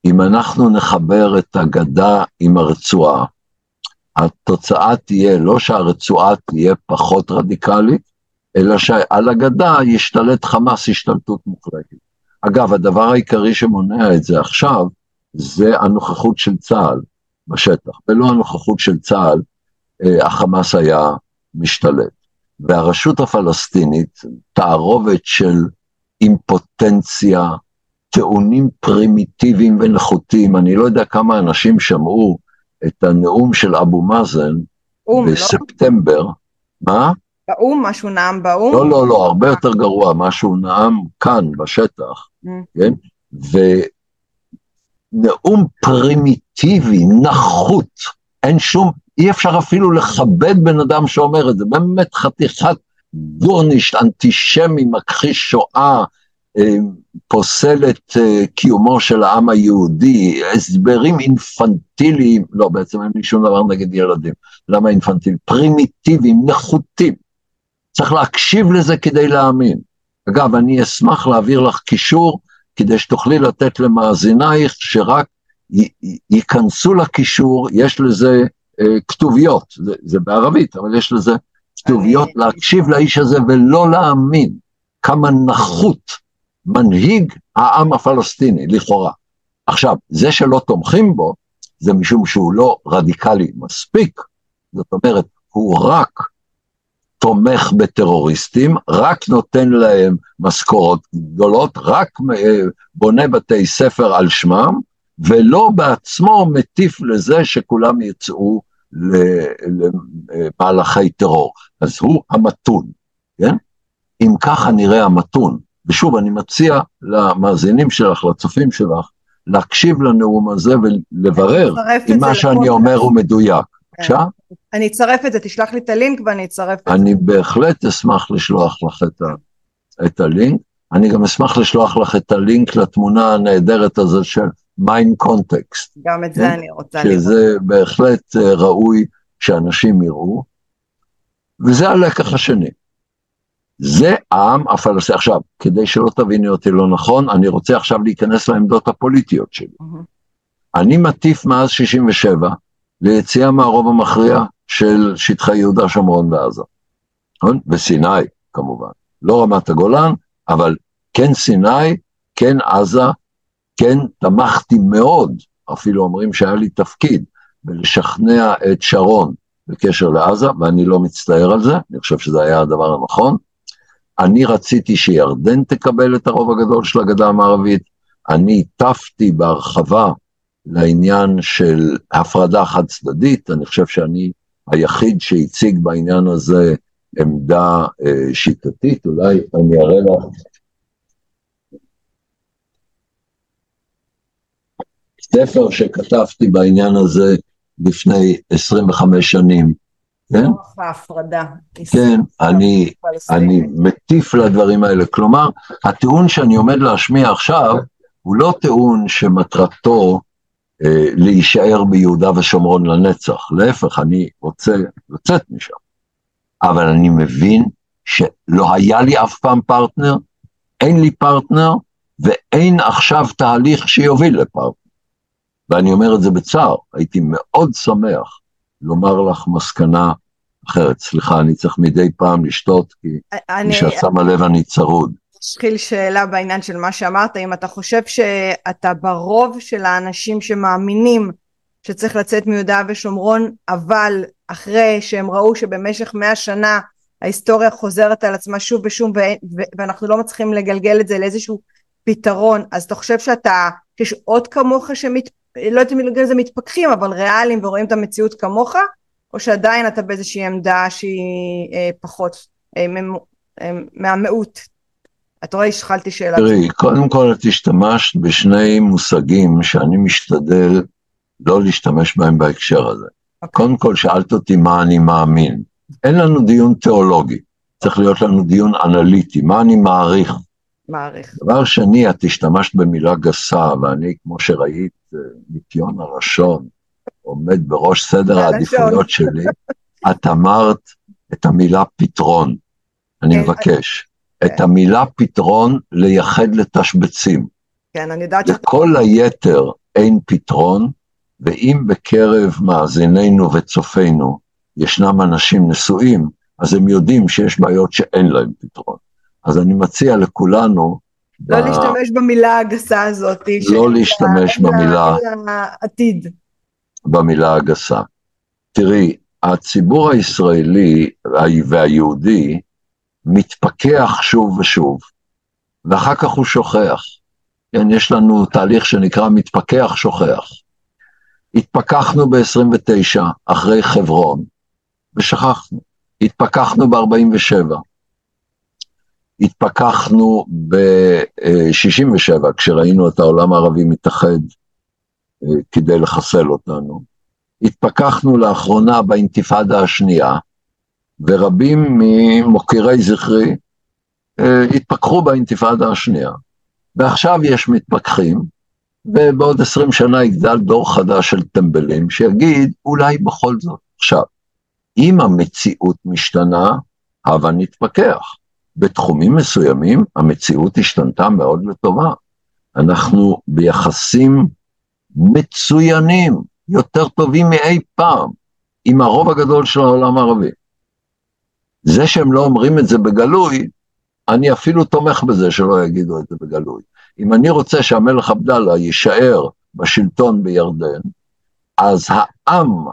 אם אנחנו נחבר את הגדה עם הרצועה, התוצאה תהיה לא שהרצועה תהיה פחות רדיקלית, אלא שעל הגדה ישתלט חמאס השתלטות מוחלטת. אגב, הדבר העיקרי שמונע את זה עכשיו, זה הנוכחות של צה"ל בשטח. בלא הנוכחות של צה"ל, אה, החמאס היה משתלט. והרשות הפלסטינית, תערובת של אימפוטנציה, טיעונים פרימיטיביים ונחותים, אני לא יודע כמה אנשים שמעו את הנאום של אבו מאזן לא? בספטמבר, לא? מה? באו"ם, משהו נאם באו"ם? לא, לא, לא, הרבה יותר גרוע, משהו נאם כאן, בשטח, mm. כן? ונאום פרימיטיבי, נחות, אין שום, אי אפשר אפילו לכבד בן אדם שאומר את זה, באמת חתיכת גורנישט, אנטישמי, מכחיש שואה, אה, פוסל את אה, קיומו של העם היהודי, הסברים אינפנטיליים, לא, בעצם אין לי שום דבר נגד ילדים, למה אינפנטיליים? פרימיטיביים, נחותים. צריך להקשיב לזה כדי להאמין. אגב, אני אשמח להעביר לך קישור כדי שתוכלי לתת למאזינייך שרק ייכנסו לקישור, יש לזה אה, כתוביות, זה, זה בערבית, אבל יש לזה כתוביות להקשיב לאיש הזה ולא להאמין כמה נחות מנהיג העם הפלסטיני, לכאורה. עכשיו, זה שלא תומכים בו, זה משום שהוא לא רדיקלי מספיק, זאת אומרת, הוא רק תומך בטרוריסטים, רק נותן להם משכורות גדולות, רק אה, בונה בתי ספר על שמם, ולא בעצמו מטיף לזה שכולם יצאו למהלכי טרור. אז הוא המתון, כן? אם ככה נראה המתון, ושוב, אני מציע למאזינים שלך, לצופים שלך, להקשיב לנאום הזה ולברר אם מה שאני אומר הוא מדויק. בבקשה? כן. אני אצרף את זה, תשלח לי את הלינק ואני אצרף את זה. אני בהחלט אשמח לשלוח לך את, ה, את הלינק. אני גם אשמח לשלוח לך את הלינק לתמונה הנהדרת הזו של מיין קונטקסט. גם את זה כן? אני רוצה לראות. שזה בהחלט אה, ראוי שאנשים יראו. וזה הלקח השני. זה העם הפלסטיני. עכשיו, כדי שלא תביני אותי לא נכון, אני רוצה עכשיו להיכנס לעמדות הפוליטיות שלי. Mm-hmm. אני מטיף מאז 67' ליציאה מהרוב המכריע של שטחי יהודה, שומרון ועזה. נכון? וסיני, כמובן. לא רמת הגולן, אבל כן סיני, כן עזה, כן תמכתי מאוד, אפילו אומרים שהיה לי תפקיד, בלשכנע את שרון בקשר לעזה, ואני לא מצטער על זה, אני חושב שזה היה הדבר הנכון. אני רציתי שירדן תקבל את הרוב הגדול של הגדה המערבית, אני הטפתי בהרחבה לעניין של הפרדה חד צדדית, אני חושב שאני היחיד שהציג בעניין הזה עמדה אה, שיטתית, אולי אני אראה לך. ספר שכתבתי בעניין הזה לפני 25 שנים, כן? ההפרדה. כן, אני, אני מטיף לדברים האלה. כלומר, הטיעון שאני עומד להשמיע עכשיו, הוא לא טיעון שמטרתו אה, להישאר ביהודה ושומרון לנצח, להפך, אני רוצה לצאת משם. אבל אני מבין שלא היה לי אף פעם פרטנר, אין לי פרטנר, ואין עכשיו תהליך שיוביל לפרטנר. ואני אומר את זה בצער, הייתי מאוד שמח לומר לך מסקנה אחרת. סליחה, אני צריך מדי פעם לשתות, כי אני... מי שאת שמה לב אני צרוד. אתחיל שאלה בעניין של מה שאמרת, אם אתה חושב שאתה ברוב של האנשים שמאמינים שצריך לצאת מיהודה ושומרון, אבל אחרי שהם ראו שבמשך מאה שנה ההיסטוריה חוזרת על עצמה שוב ושוב ואנחנו לא מצליחים לגלגל את זה לאיזשהו פתרון, אז אתה חושב שאתה, יש עוד כמוך שמת... לא יודעת אם זה מתפכחים, אבל ריאליים ורואים את המציאות כמוך, או שעדיין אתה באיזושהי עמדה שהיא אה, פחות אה, אה, מהמיעוט? אתה רואה, השחלתי שאלה. תראי, קודם כל את השתמשת בשני מושגים שאני משתדל לא להשתמש בהם בהקשר הזה. Okay. אוקיי. קודם כל שאלת אותי מה אני מאמין. אין לנו דיון תיאולוגי, צריך להיות לנו דיון אנליטי, מה אני מעריך. מעריך. דבר שני, את השתמשת במילה גסה, ואני, כמו שראית, ניקיון הלשון, עומד בראש סדר העדיפויות שלי, את אמרת את המילה פתרון. אני כן. מבקש, כן. את המילה פתרון לייחד לתשבצים. כן, אני יודעת ש... לכל היתר אין פתרון, ואם בקרב מאזינינו וצופינו ישנם אנשים נשואים, אז הם יודעים שיש בעיות שאין להם פתרון. אז אני מציע לכולנו... לא ב... להשתמש במילה הגסה הזאת. לא להשתמש במילה... עתיד. במילה הגסה. תראי, הציבור הישראלי והיהודי מתפכח שוב ושוב, ואחר כך הוא שוכח. כן, יש לנו תהליך שנקרא מתפכח שוכח. התפכחנו ב-29 אחרי חברון, ושכחנו. התפכחנו ב-47. התפכחנו ב-67, כשראינו את העולם הערבי מתאחד אה, כדי לחסל אותנו. התפכחנו לאחרונה באינתיפאדה השנייה, ורבים ממוקירי זכרי אה, התפכחו באינתיפאדה השנייה. ועכשיו יש מתפכחים, ובעוד עשרים שנה יגדל דור חדש של טמבלים שיגיד, אולי בכל זאת. עכשיו, אם המציאות משתנה, הבה נתפכח. בתחומים מסוימים המציאות השתנתה מאוד לטובה. אנחנו ביחסים מצוינים, יותר טובים מאי פעם, עם הרוב הגדול של העולם הערבי. זה שהם לא אומרים את זה בגלוי, אני אפילו תומך בזה שלא יגידו את זה בגלוי. אם אני רוצה שהמלך עבדאללה יישאר בשלטון בירדן, אז העם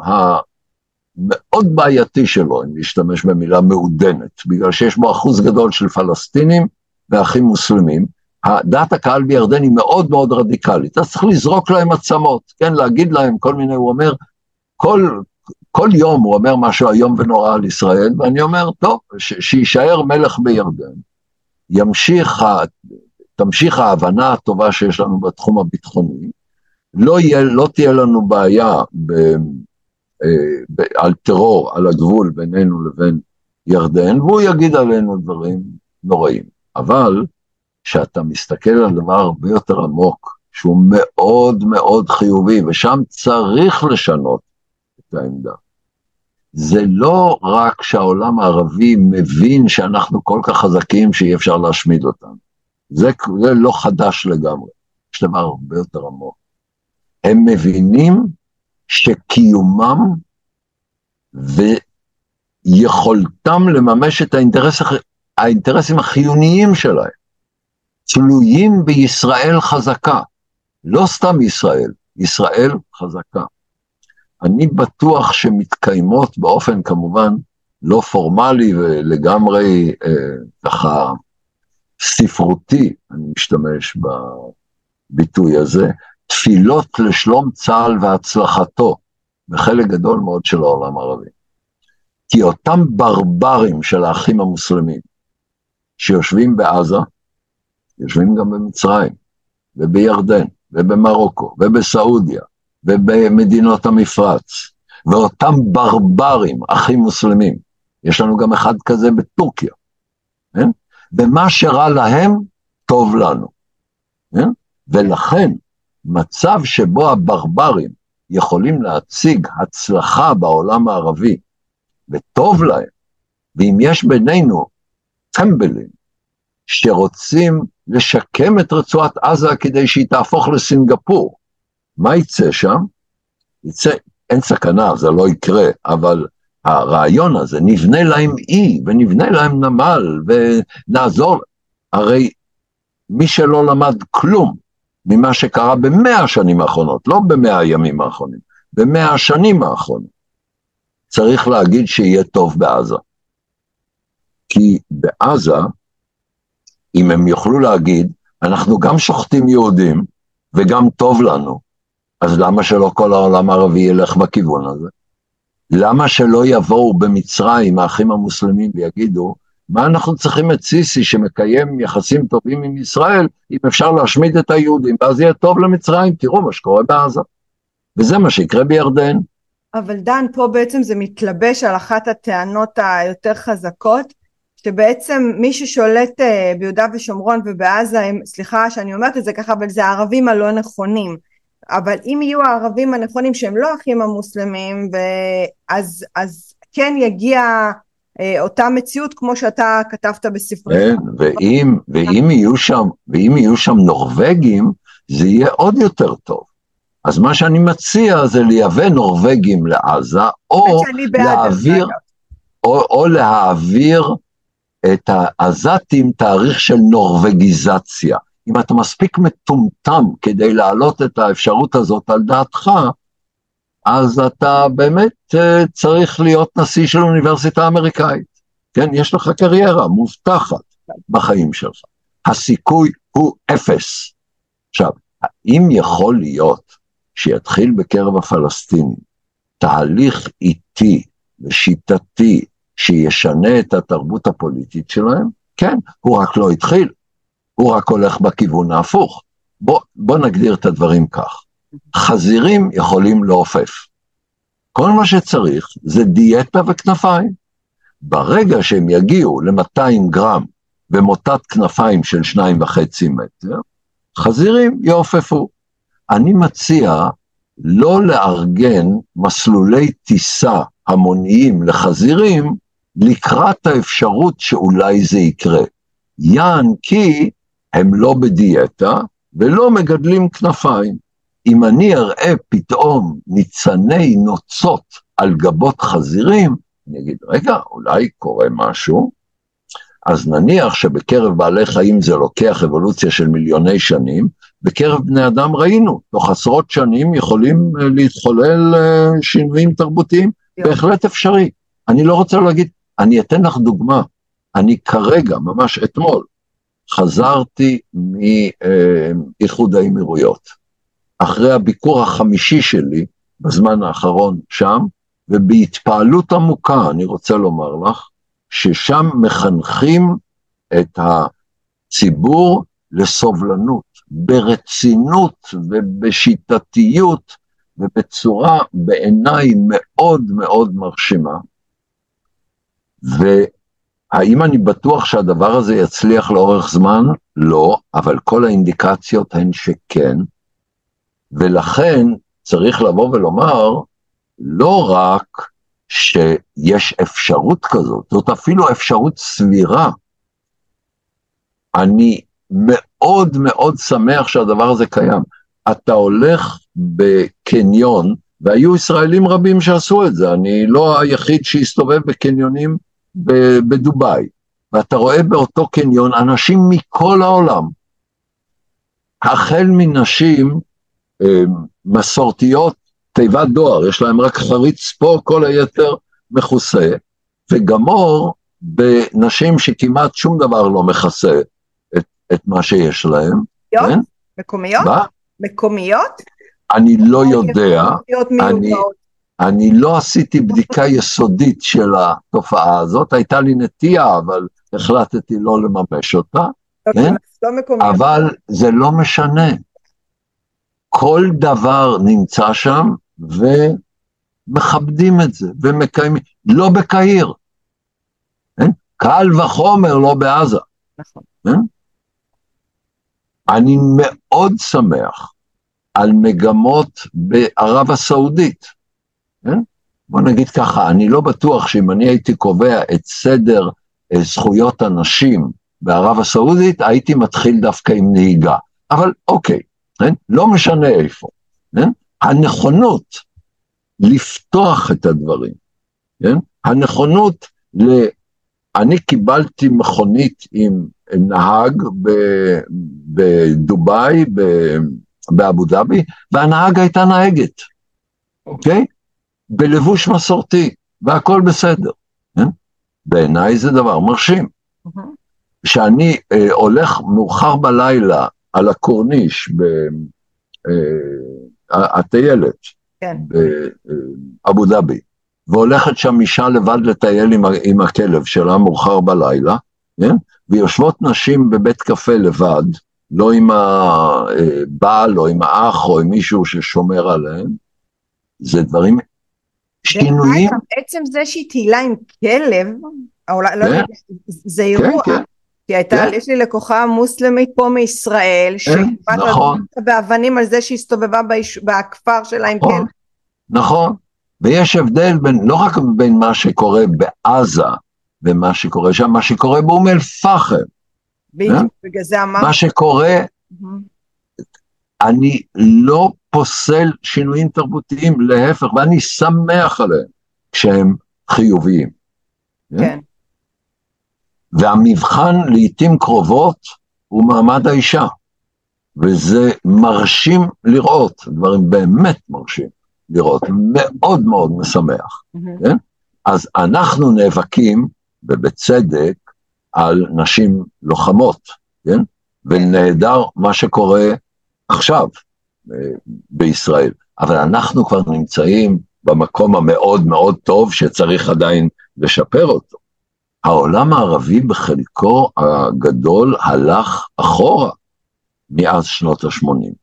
המאוד בעייתי שלו, אם להשתמש במילה מעודנת, בגלל שיש בו אחוז גדול של פלסטינים ואחים מוסלמים, דעת הקהל בירדן היא מאוד מאוד רדיקלית, אז צריך לזרוק להם עצמות, כן, להגיד להם כל מיני, הוא אומר, כל, כל יום הוא אומר משהו איום ונורא על ישראל, ואני אומר, טוב, שיישאר מלך בירדן, ימשיך, תמשיך ההבנה הטובה שיש לנו בתחום הביטחוני, לא, יהיה, לא תהיה לנו בעיה ב, על טרור על הגבול בינינו לבין ירדן, והוא יגיד עלינו דברים נוראים. אבל כשאתה מסתכל על דבר הרבה יותר עמוק, שהוא מאוד מאוד חיובי, ושם צריך לשנות את העמדה. זה לא רק שהעולם הערבי מבין שאנחנו כל כך חזקים שאי אפשר להשמיד אותנו. זה, זה לא חדש לגמרי, יש דבר הרבה יותר עמוק. הם מבינים שקיומם ויכולתם לממש את האינטרס, האינטרסים החיוניים שלהם תלויים בישראל חזקה. לא סתם ישראל, ישראל חזקה. אני בטוח שמתקיימות באופן כמובן לא פורמלי ולגמרי אה, ככה ספרותי, אני משתמש בביטוי הזה, תפילות לשלום צה"ל והצלחתו בחלק גדול מאוד של העולם הערבי. כי אותם ברברים של האחים המוסלמים שיושבים בעזה, יושבים גם במצרים, ובירדן, ובמרוקו, ובסעודיה, ובמדינות המפרץ, ואותם ברברים, אחים מוסלמים, יש לנו גם אחד כזה בטורקיה, כן? ומה שרע להם, טוב לנו. כן? ולכן, מצב שבו הברברים יכולים להציג הצלחה בעולם הערבי, וטוב להם, ואם יש בינינו טמבלים שרוצים לשקם את רצועת עזה כדי שהיא תהפוך לסינגפור, מה יצא שם? יצא, אין סכנה, זה לא יקרה, אבל הרעיון הזה, נבנה להם אי ונבנה להם נמל ונעזור, הרי מי שלא למד כלום ממה שקרה במאה השנים האחרונות, לא במאה הימים האחרונים, במאה השנים האחרונות, צריך להגיד שיהיה טוב בעזה. כי בעזה, אם הם יוכלו להגיד, אנחנו גם שוחטים יהודים וגם טוב לנו, אז למה שלא כל העולם הערבי ילך בכיוון הזה? למה שלא יבואו במצרים האחים המוסלמים ויגידו, מה אנחנו צריכים את סיסי שמקיים יחסים טובים עם ישראל, אם אפשר להשמיד את היהודים, ואז יהיה טוב למצרים, תראו מה שקורה בעזה. וזה מה שיקרה בירדן. אבל דן, פה בעצם זה מתלבש על אחת הטענות היותר חזקות, שבעצם מי ששולט אה, ביהודה ושומרון ובעזה, הם, סליחה שאני אומרת את זה ככה, אבל זה הערבים הלא נכונים. אבל אם יהיו הערבים הנכונים שהם לא אחים המוסלמים, אז, אז כן יגיע אותה מציאות כמו שאתה כתבת בספרך. כן, ואם, ואם, יהיו שם, ואם יהיו שם נורבגים, זה יהיה עוד יותר טוב. אז מה שאני מציע זה לייבא נורבגים לעזה, או להעביר, או, או להעביר את העזתים תאריך של נורבגיזציה. אם אתה מספיק מטומטם כדי להעלות את האפשרות הזאת על דעתך, אז אתה באמת uh, צריך להיות נשיא של אוניברסיטה אמריקאית. כן, יש לך קריירה מובטחת בחיים שלך. הסיכוי הוא אפס. עכשיו, האם יכול להיות שיתחיל בקרב הפלסטינים תהליך איטי ושיטתי שישנה את התרבות הפוליטית שלהם? כן, הוא רק לא התחיל, הוא רק הולך בכיוון ההפוך. בוא, בוא נגדיר את הדברים כך. חזירים יכולים לעופף. כל מה שצריך זה דיאטה וכנפיים. ברגע שהם יגיעו ל-200 גרם ומוטת כנפיים של שניים וחצי מטר, חזירים יעופפו. אני מציע לא לארגן מסלולי טיסה המוניים לחזירים לקראת האפשרות שאולי זה יקרה. יען כי הם לא בדיאטה ולא מגדלים כנפיים. אם אני אראה פתאום ניצני נוצות על גבות חזירים, אני אגיד, רגע, אולי קורה משהו? אז נניח שבקרב בעלי חיים זה לוקח אבולוציה של מיליוני שנים, בקרב בני אדם ראינו, תוך עשרות שנים יכולים אה, להתחולל אה, שינויים תרבותיים, בהחלט אפשרי. אני לא רוצה להגיד, אני אתן לך דוגמה, אני כרגע, ממש אתמול, חזרתי מאיחוד האמירויות. אחרי הביקור החמישי שלי בזמן האחרון שם, ובהתפעלות עמוקה, אני רוצה לומר לך, ששם מחנכים את הציבור לסובלנות, ברצינות ובשיטתיות ובצורה בעיניי מאוד מאוד מרשימה. והאם אני בטוח שהדבר הזה יצליח לאורך זמן? לא, אבל כל האינדיקציות הן שכן. ולכן צריך לבוא ולומר, לא רק שיש אפשרות כזאת, זאת אפילו אפשרות סבירה. אני מאוד מאוד שמח שהדבר הזה קיים. אתה הולך בקניון, והיו ישראלים רבים שעשו את זה, אני לא היחיד שהסתובב בקניונים בדובאי, ואתה רואה באותו קניון אנשים מכל העולם, החל מנשים מסורתיות, תיבת דואר, יש להם רק חריץ פה, כל היתר מכוסה, וגמור בנשים שכמעט שום דבר לא מכסה את, את מה שיש להם. כן? מקומיות? מה? מקומיות? אני לא יודע, אני, אני לא עשיתי בדיקה יסודית של התופעה הזאת, הייתה לי נטייה, אבל החלטתי לא לממש אותה, לא, כן? לא אבל זה לא משנה. כל דבר נמצא שם ומכבדים את זה ומקיימים, לא בקהיר. כן? קל וחומר לא בעזה. נכון. כן? אני מאוד שמח על מגמות בערב הסעודית. כן? בוא נגיד ככה, אני לא בטוח שאם אני הייתי קובע את סדר אה, זכויות הנשים בערב הסעודית, הייתי מתחיל דווקא עם נהיגה. אבל אוקיי, כן? לא משנה איפה. כן? הנכונות לפתוח את הדברים, כן? הנכונות ל... אני קיבלתי מכונית עם נהג בדובאי, באבו דאבי, והנהג הייתה נהגת, אוקיי? בלבוש מסורתי, והכל בסדר. כן? בעיניי זה דבר מרשים. כשאני אה, הולך מאוחר בלילה על הקורניש אה, כן. באבו דאבי, והולכת שם אישה לבד לטייל עם, עם הכלב שלה מאוחר בלילה, כן? ויושבות נשים בבית קפה לבד, לא עם הבעל או עם האח או עם מישהו ששומר עליהם, זה דברים שינויים. עצם זה שהיא תהילה עם כלב, לא, כן. זה אירוע. כן, כן. כי הייתה, כן. יש לי לקוחה מוסלמית פה מישראל, כן, נכון. באבנים על זה שהסתובבה ביש... בכפר שלה עם נכון, כלב. נכון, ויש הבדל בין, לא רק בין מה שקורה בעזה ומה שקורה שם, מה שקורה באום אל-פחם. בדיוק, אה? בגלל זה אמרתי. מה שקורה, אני לא פוסל שינויים תרבותיים, להפך, ואני שמח עליהם כשהם חיוביים. כן. והמבחן לעיתים קרובות הוא מעמד האישה, וזה מרשים לראות, דברים באמת מרשים לראות, מאוד מאוד משמח, mm-hmm. כן? אז אנחנו נאבקים, ובצדק, על נשים לוחמות, כן? ונהדר מה שקורה עכשיו אה, בישראל. אבל אנחנו כבר נמצאים במקום המאוד מאוד טוב שצריך עדיין לשפר אותו. העולם הערבי בחלקו הגדול הלך אחורה מאז שנות ה-80.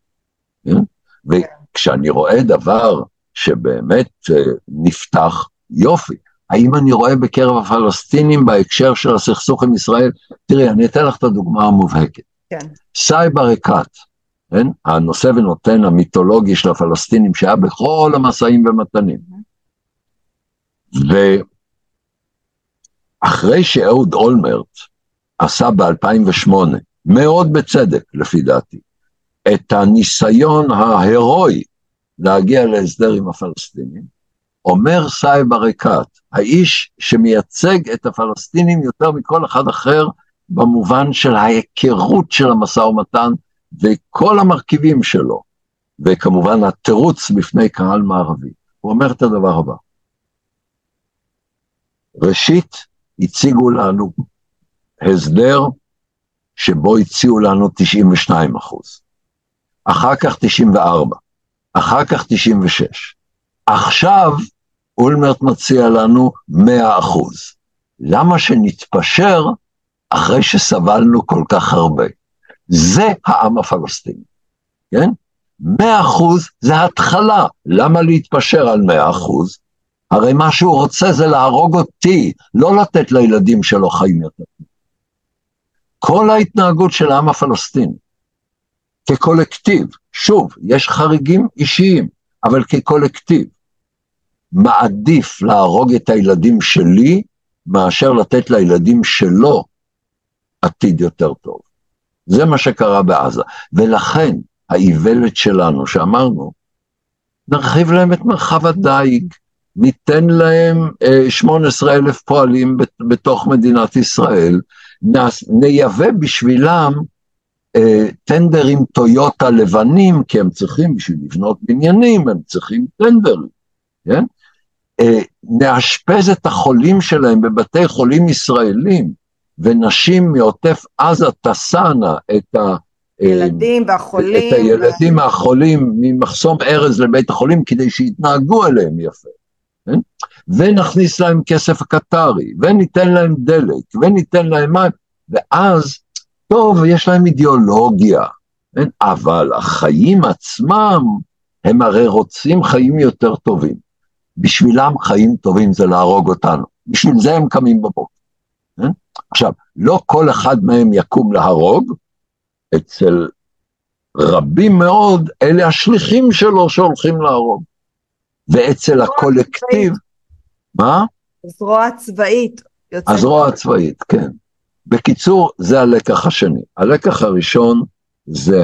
כן? וכשאני רואה דבר שבאמת אה, נפתח, יופי. האם אני רואה בקרב הפלסטינים בהקשר של הסכסוך עם ישראל? תראי, אני אתן לך את הדוגמה המובהקת. כן. סייבר אקת, כן? הנושא ונותן המיתולוגי של הפלסטינים שהיה בכל המשאים ומתנים. ואחרי שאהוד אולמרט עשה ב-2008, מאוד בצדק לפי דעתי, את הניסיון ההירואי להגיע להסדר עם הפלסטינים, אומר סאיב עריקאת, האיש שמייצג את הפלסטינים יותר מכל אחד אחר במובן של ההיכרות של המשא ומתן וכל המרכיבים שלו, וכמובן התירוץ בפני קהל מערבי. הוא אומר את הדבר הבא: ראשית, הציגו לנו הסדר שבו הציעו לנו 92 אחוז, אחר כך 94, אחר כך 96. עכשיו אולמרט מציע לנו 100 אחוז. למה שנתפשר אחרי שסבלנו כל כך הרבה? זה העם הפלסטיני, כן? 100 אחוז זה התחלה, למה להתפשר על 100 אחוז? הרי מה שהוא רוצה זה להרוג אותי, לא לתת לילדים שלו חיים יותר. כל ההתנהגות של העם הפלסטיני, כקולקטיב, שוב, יש חריגים אישיים, אבל כקולקטיב, מעדיף להרוג את הילדים שלי, מאשר לתת לילדים שלו עתיד יותר טוב. זה מה שקרה בעזה. ולכן האיוולת שלנו, שאמרנו, נרחיב להם את מרחב הדייג, ניתן להם אה, 18 אלף פועלים בתוך מדינת ישראל, נייבא בשבילם אה, טנדרים טויוטה לבנים, כי הם צריכים, בשביל לבנות בניינים, הם צריכים טנדרים, כן? אה, נאשפז את החולים שלהם בבתי חולים ישראלים, ונשים מעוטף עזה תסענה את ה... ילדים והחולים. את הילדים והחולים ממחסום ארז לבית החולים כדי שיתנהגו אליהם יפה. כן? ונכניס להם כסף קטרי, וניתן להם דלק, וניתן להם מים, ואז טוב, יש להם אידיאולוגיה, כן? אבל החיים עצמם, הם הרי רוצים חיים יותר טובים. בשבילם חיים טובים זה להרוג אותנו, בשביל זה הם קמים בבוקר. כן? עכשיו, לא כל אחד מהם יקום להרוג, אצל רבים מאוד, אלה השליחים שלו שהולכים להרוג. ואצל הקולקטיב, מה? זרוע צבאית. הזרוע הצבאית, כן. בקיצור, זה הלקח השני. הלקח הראשון זה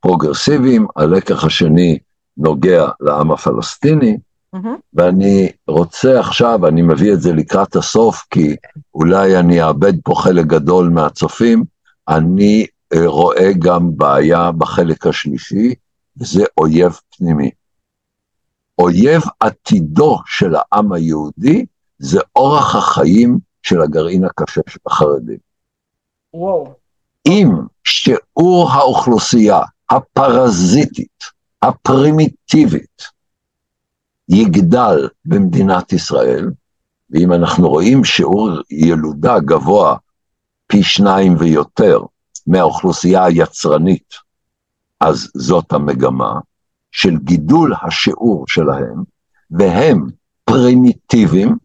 הפרוגרסיבים, הלקח השני נוגע לעם הפלסטיני, Mm-hmm. ואני רוצה עכשיו, אני מביא את זה לקראת הסוף, כי אולי אני אאבד פה חלק גדול מהצופים, אני אה, רואה גם בעיה בחלק השלישי, וזה אויב פנימי. אויב עתידו של העם היהודי זה אורח החיים של הגרעין הקשה של החרדים. וואו. אם שיעור האוכלוסייה הפרזיטית, הפרימיטיבית, יגדל במדינת ישראל, ואם אנחנו רואים שיעור ילודה גבוה פי שניים ויותר מהאוכלוסייה היצרנית, אז זאת המגמה של גידול השיעור שלהם, והם פרימיטיביים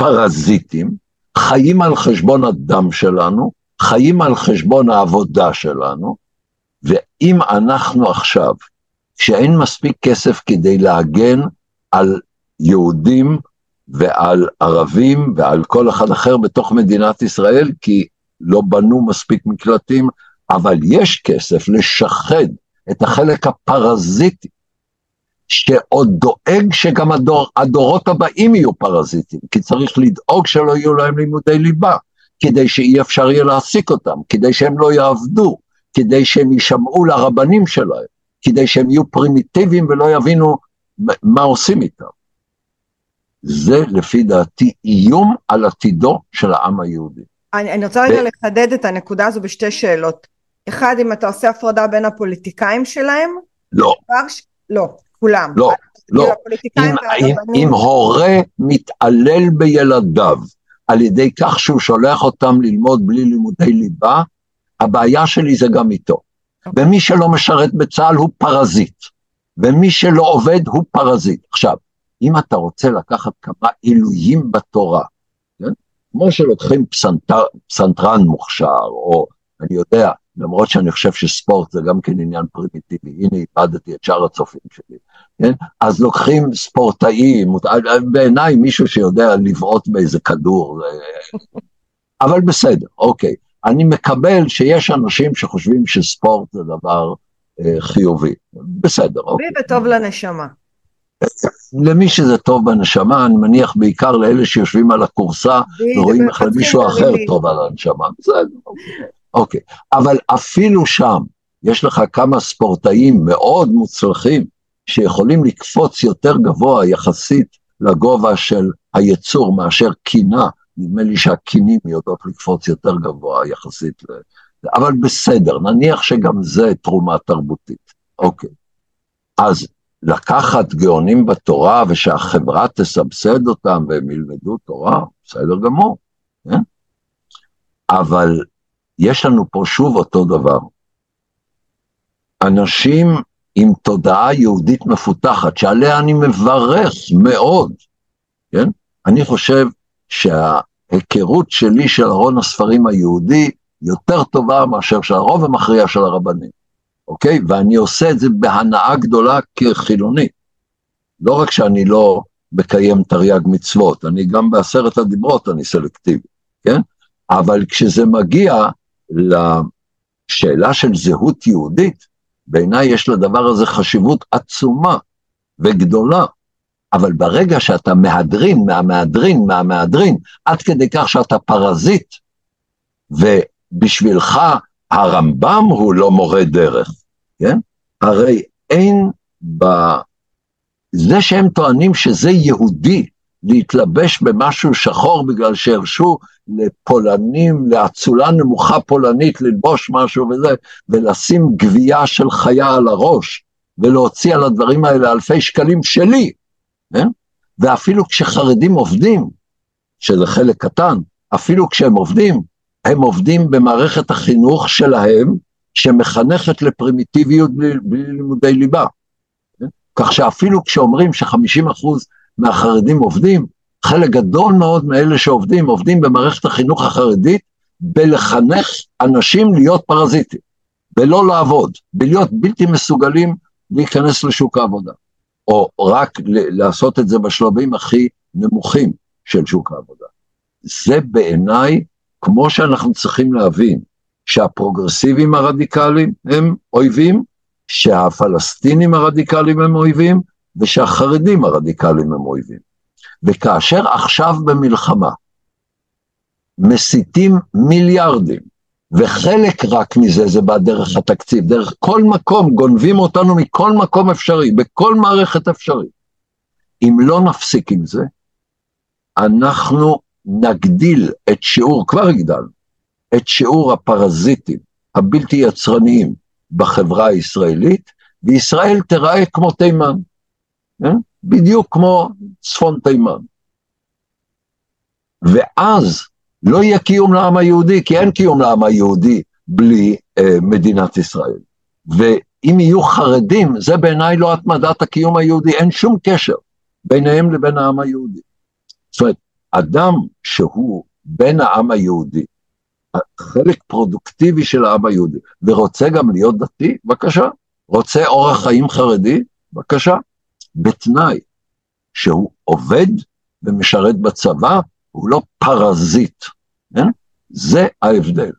ופרזיטים, חיים על חשבון הדם שלנו, חיים על חשבון העבודה שלנו, ואם אנחנו עכשיו, כשאין מספיק כסף כדי להגן על יהודים ועל ערבים ועל כל אחד אחר בתוך מדינת ישראל, כי לא בנו מספיק מקלטים, אבל יש כסף לשחד את החלק הפרזיטי, שעוד דואג שגם הדור, הדורות הבאים יהיו פרזיטים, כי צריך לדאוג שלא יהיו להם לימודי ליבה, כדי שאי אפשר יהיה להעסיק אותם, כדי שהם לא יעבדו, כדי שהם יישמעו לרבנים שלהם, כדי שהם יהיו פרימיטיביים ולא יבינו מה עושים איתם. זה לפי דעתי איום על עתידו של העם היהודי. אני, אני רוצה רגע. לחדד את הנקודה הזו בשתי שאלות. אחד, אם אתה עושה הפרדה בין הפוליטיקאים שלהם? לא. ש... לא, כולם. לא, לא. אם, אם, אם הורה מתעלל בילדיו על ידי כך שהוא שולח אותם ללמוד בלי לימודי ליבה, הבעיה שלי זה גם איתו. אוקיי. ומי שלא משרת בצה"ל הוא פרזיט, ומי שלא עובד הוא פרזיט. עכשיו, אם אתה רוצה לקחת כמה עילויים בתורה, כן? כמו שלוקחים פסנתר, פסנתרן מוכשר, או אני יודע, למרות שאני חושב שספורט זה גם כן עניין פרימיטיבי, הנה איבדתי את שאר הצופים שלי, כן? אז לוקחים ספורטאים, בעיניי מישהו שיודע לבעוט באיזה כדור, אבל בסדר, אוקיי. אני מקבל שיש אנשים שחושבים שספורט זה דבר אה, חיובי, בסדר, אוקיי. וטוב לנשמה. למי שזה טוב בנשמה, אני מניח בעיקר לאלה שיושבים על הכורסה ורואים איך למישהו אחר טוב על הנשמה, בסדר, אוקיי. אבל אפילו שם יש לך כמה ספורטאים מאוד מוצלחים שיכולים לקפוץ יותר גבוה יחסית לגובה של היצור מאשר קינה, נדמה לי שהקינים יודעות לקפוץ יותר גבוה יחסית, ל... אבל בסדר, נניח שגם זה תרומה תרבותית, אוקיי. אז לקחת גאונים בתורה ושהחברה תסבסד אותם והם ילמדו תורה, בסדר גמור, כן? אבל יש לנו פה שוב אותו דבר. אנשים עם תודעה יהודית מפותחת, שעליה אני מברך מאוד, כן? אני חושב שההיכרות שלי של ארון הספרים היהודי יותר טובה מאשר של הרוב המכריע של הרבנים, אוקיי? ואני עושה את זה בהנאה גדולה כחילוני. לא רק שאני לא מקיים תרי"ג מצוות, אני גם בעשרת הדיברות אני סלקטיבי, כן? אבל כשזה מגיע לשאלה של זהות יהודית, בעיניי יש לדבר הזה חשיבות עצומה וגדולה. אבל ברגע שאתה מהדרין, מהמהדרין, מהמהדרין, עד כדי כך שאתה פרזיט, ובשבילך הרמב"ם הוא לא מורה דרך, כן? הרי אין ב... זה שהם טוענים שזה יהודי, להתלבש במשהו שחור בגלל שהרשו לפולנים, לאצולה נמוכה פולנית ללבוש משהו וזה, ולשים גבייה של חיה על הראש, ולהוציא על הדברים האלה אלפי שקלים שלי, כן? ואפילו כשחרדים עובדים, שזה חלק קטן, אפילו כשהם עובדים, הם עובדים במערכת החינוך שלהם, שמחנכת לפרימיטיביות בלי, בלי לימודי ליבה. כן? כך שאפילו כשאומרים ש-50% מהחרדים עובדים, חלק גדול מאוד מאלה שעובדים, עובדים במערכת החינוך החרדית בלחנך אנשים להיות פרזיטים, ולא לעבוד, ולהיות בלתי מסוגלים להיכנס לשוק העבודה, או רק לעשות את זה בשלבים הכי נמוכים של שוק העבודה. זה בעיניי, כמו שאנחנו צריכים להבין שהפרוגרסיבים הרדיקליים הם אויבים, שהפלסטינים הרדיקליים הם אויבים ושהחרדים הרדיקליים הם אויבים. וכאשר עכשיו במלחמה מסיתים מיליארדים, וחלק רק מזה זה בא דרך התקציב, דרך כל מקום, גונבים אותנו מכל מקום אפשרי, בכל מערכת אפשרית. אם לא נפסיק עם זה, אנחנו נגדיל את שיעור, כבר הגדלנו, את שיעור הפרזיטים הבלתי יצרניים בחברה הישראלית, וישראל תיראה כמו תימן? בדיוק כמו צפון תימן. ואז לא יהיה קיום לעם היהודי, כי אין קיום לעם היהודי בלי אה, מדינת ישראל. ואם יהיו חרדים, זה בעיניי לא התמדת הקיום היהודי, אין שום קשר ביניהם לבין העם היהודי. זאת אומרת, אדם שהוא בן העם היהודי, חלק פרודוקטיבי של העם היהודי, ורוצה גם להיות דתי, בבקשה. רוצה אורח חיים חרדי, בבקשה. בתנאי שהוא עובד ומשרת בצבא, הוא לא פרזיט, כן? זה ההבדל.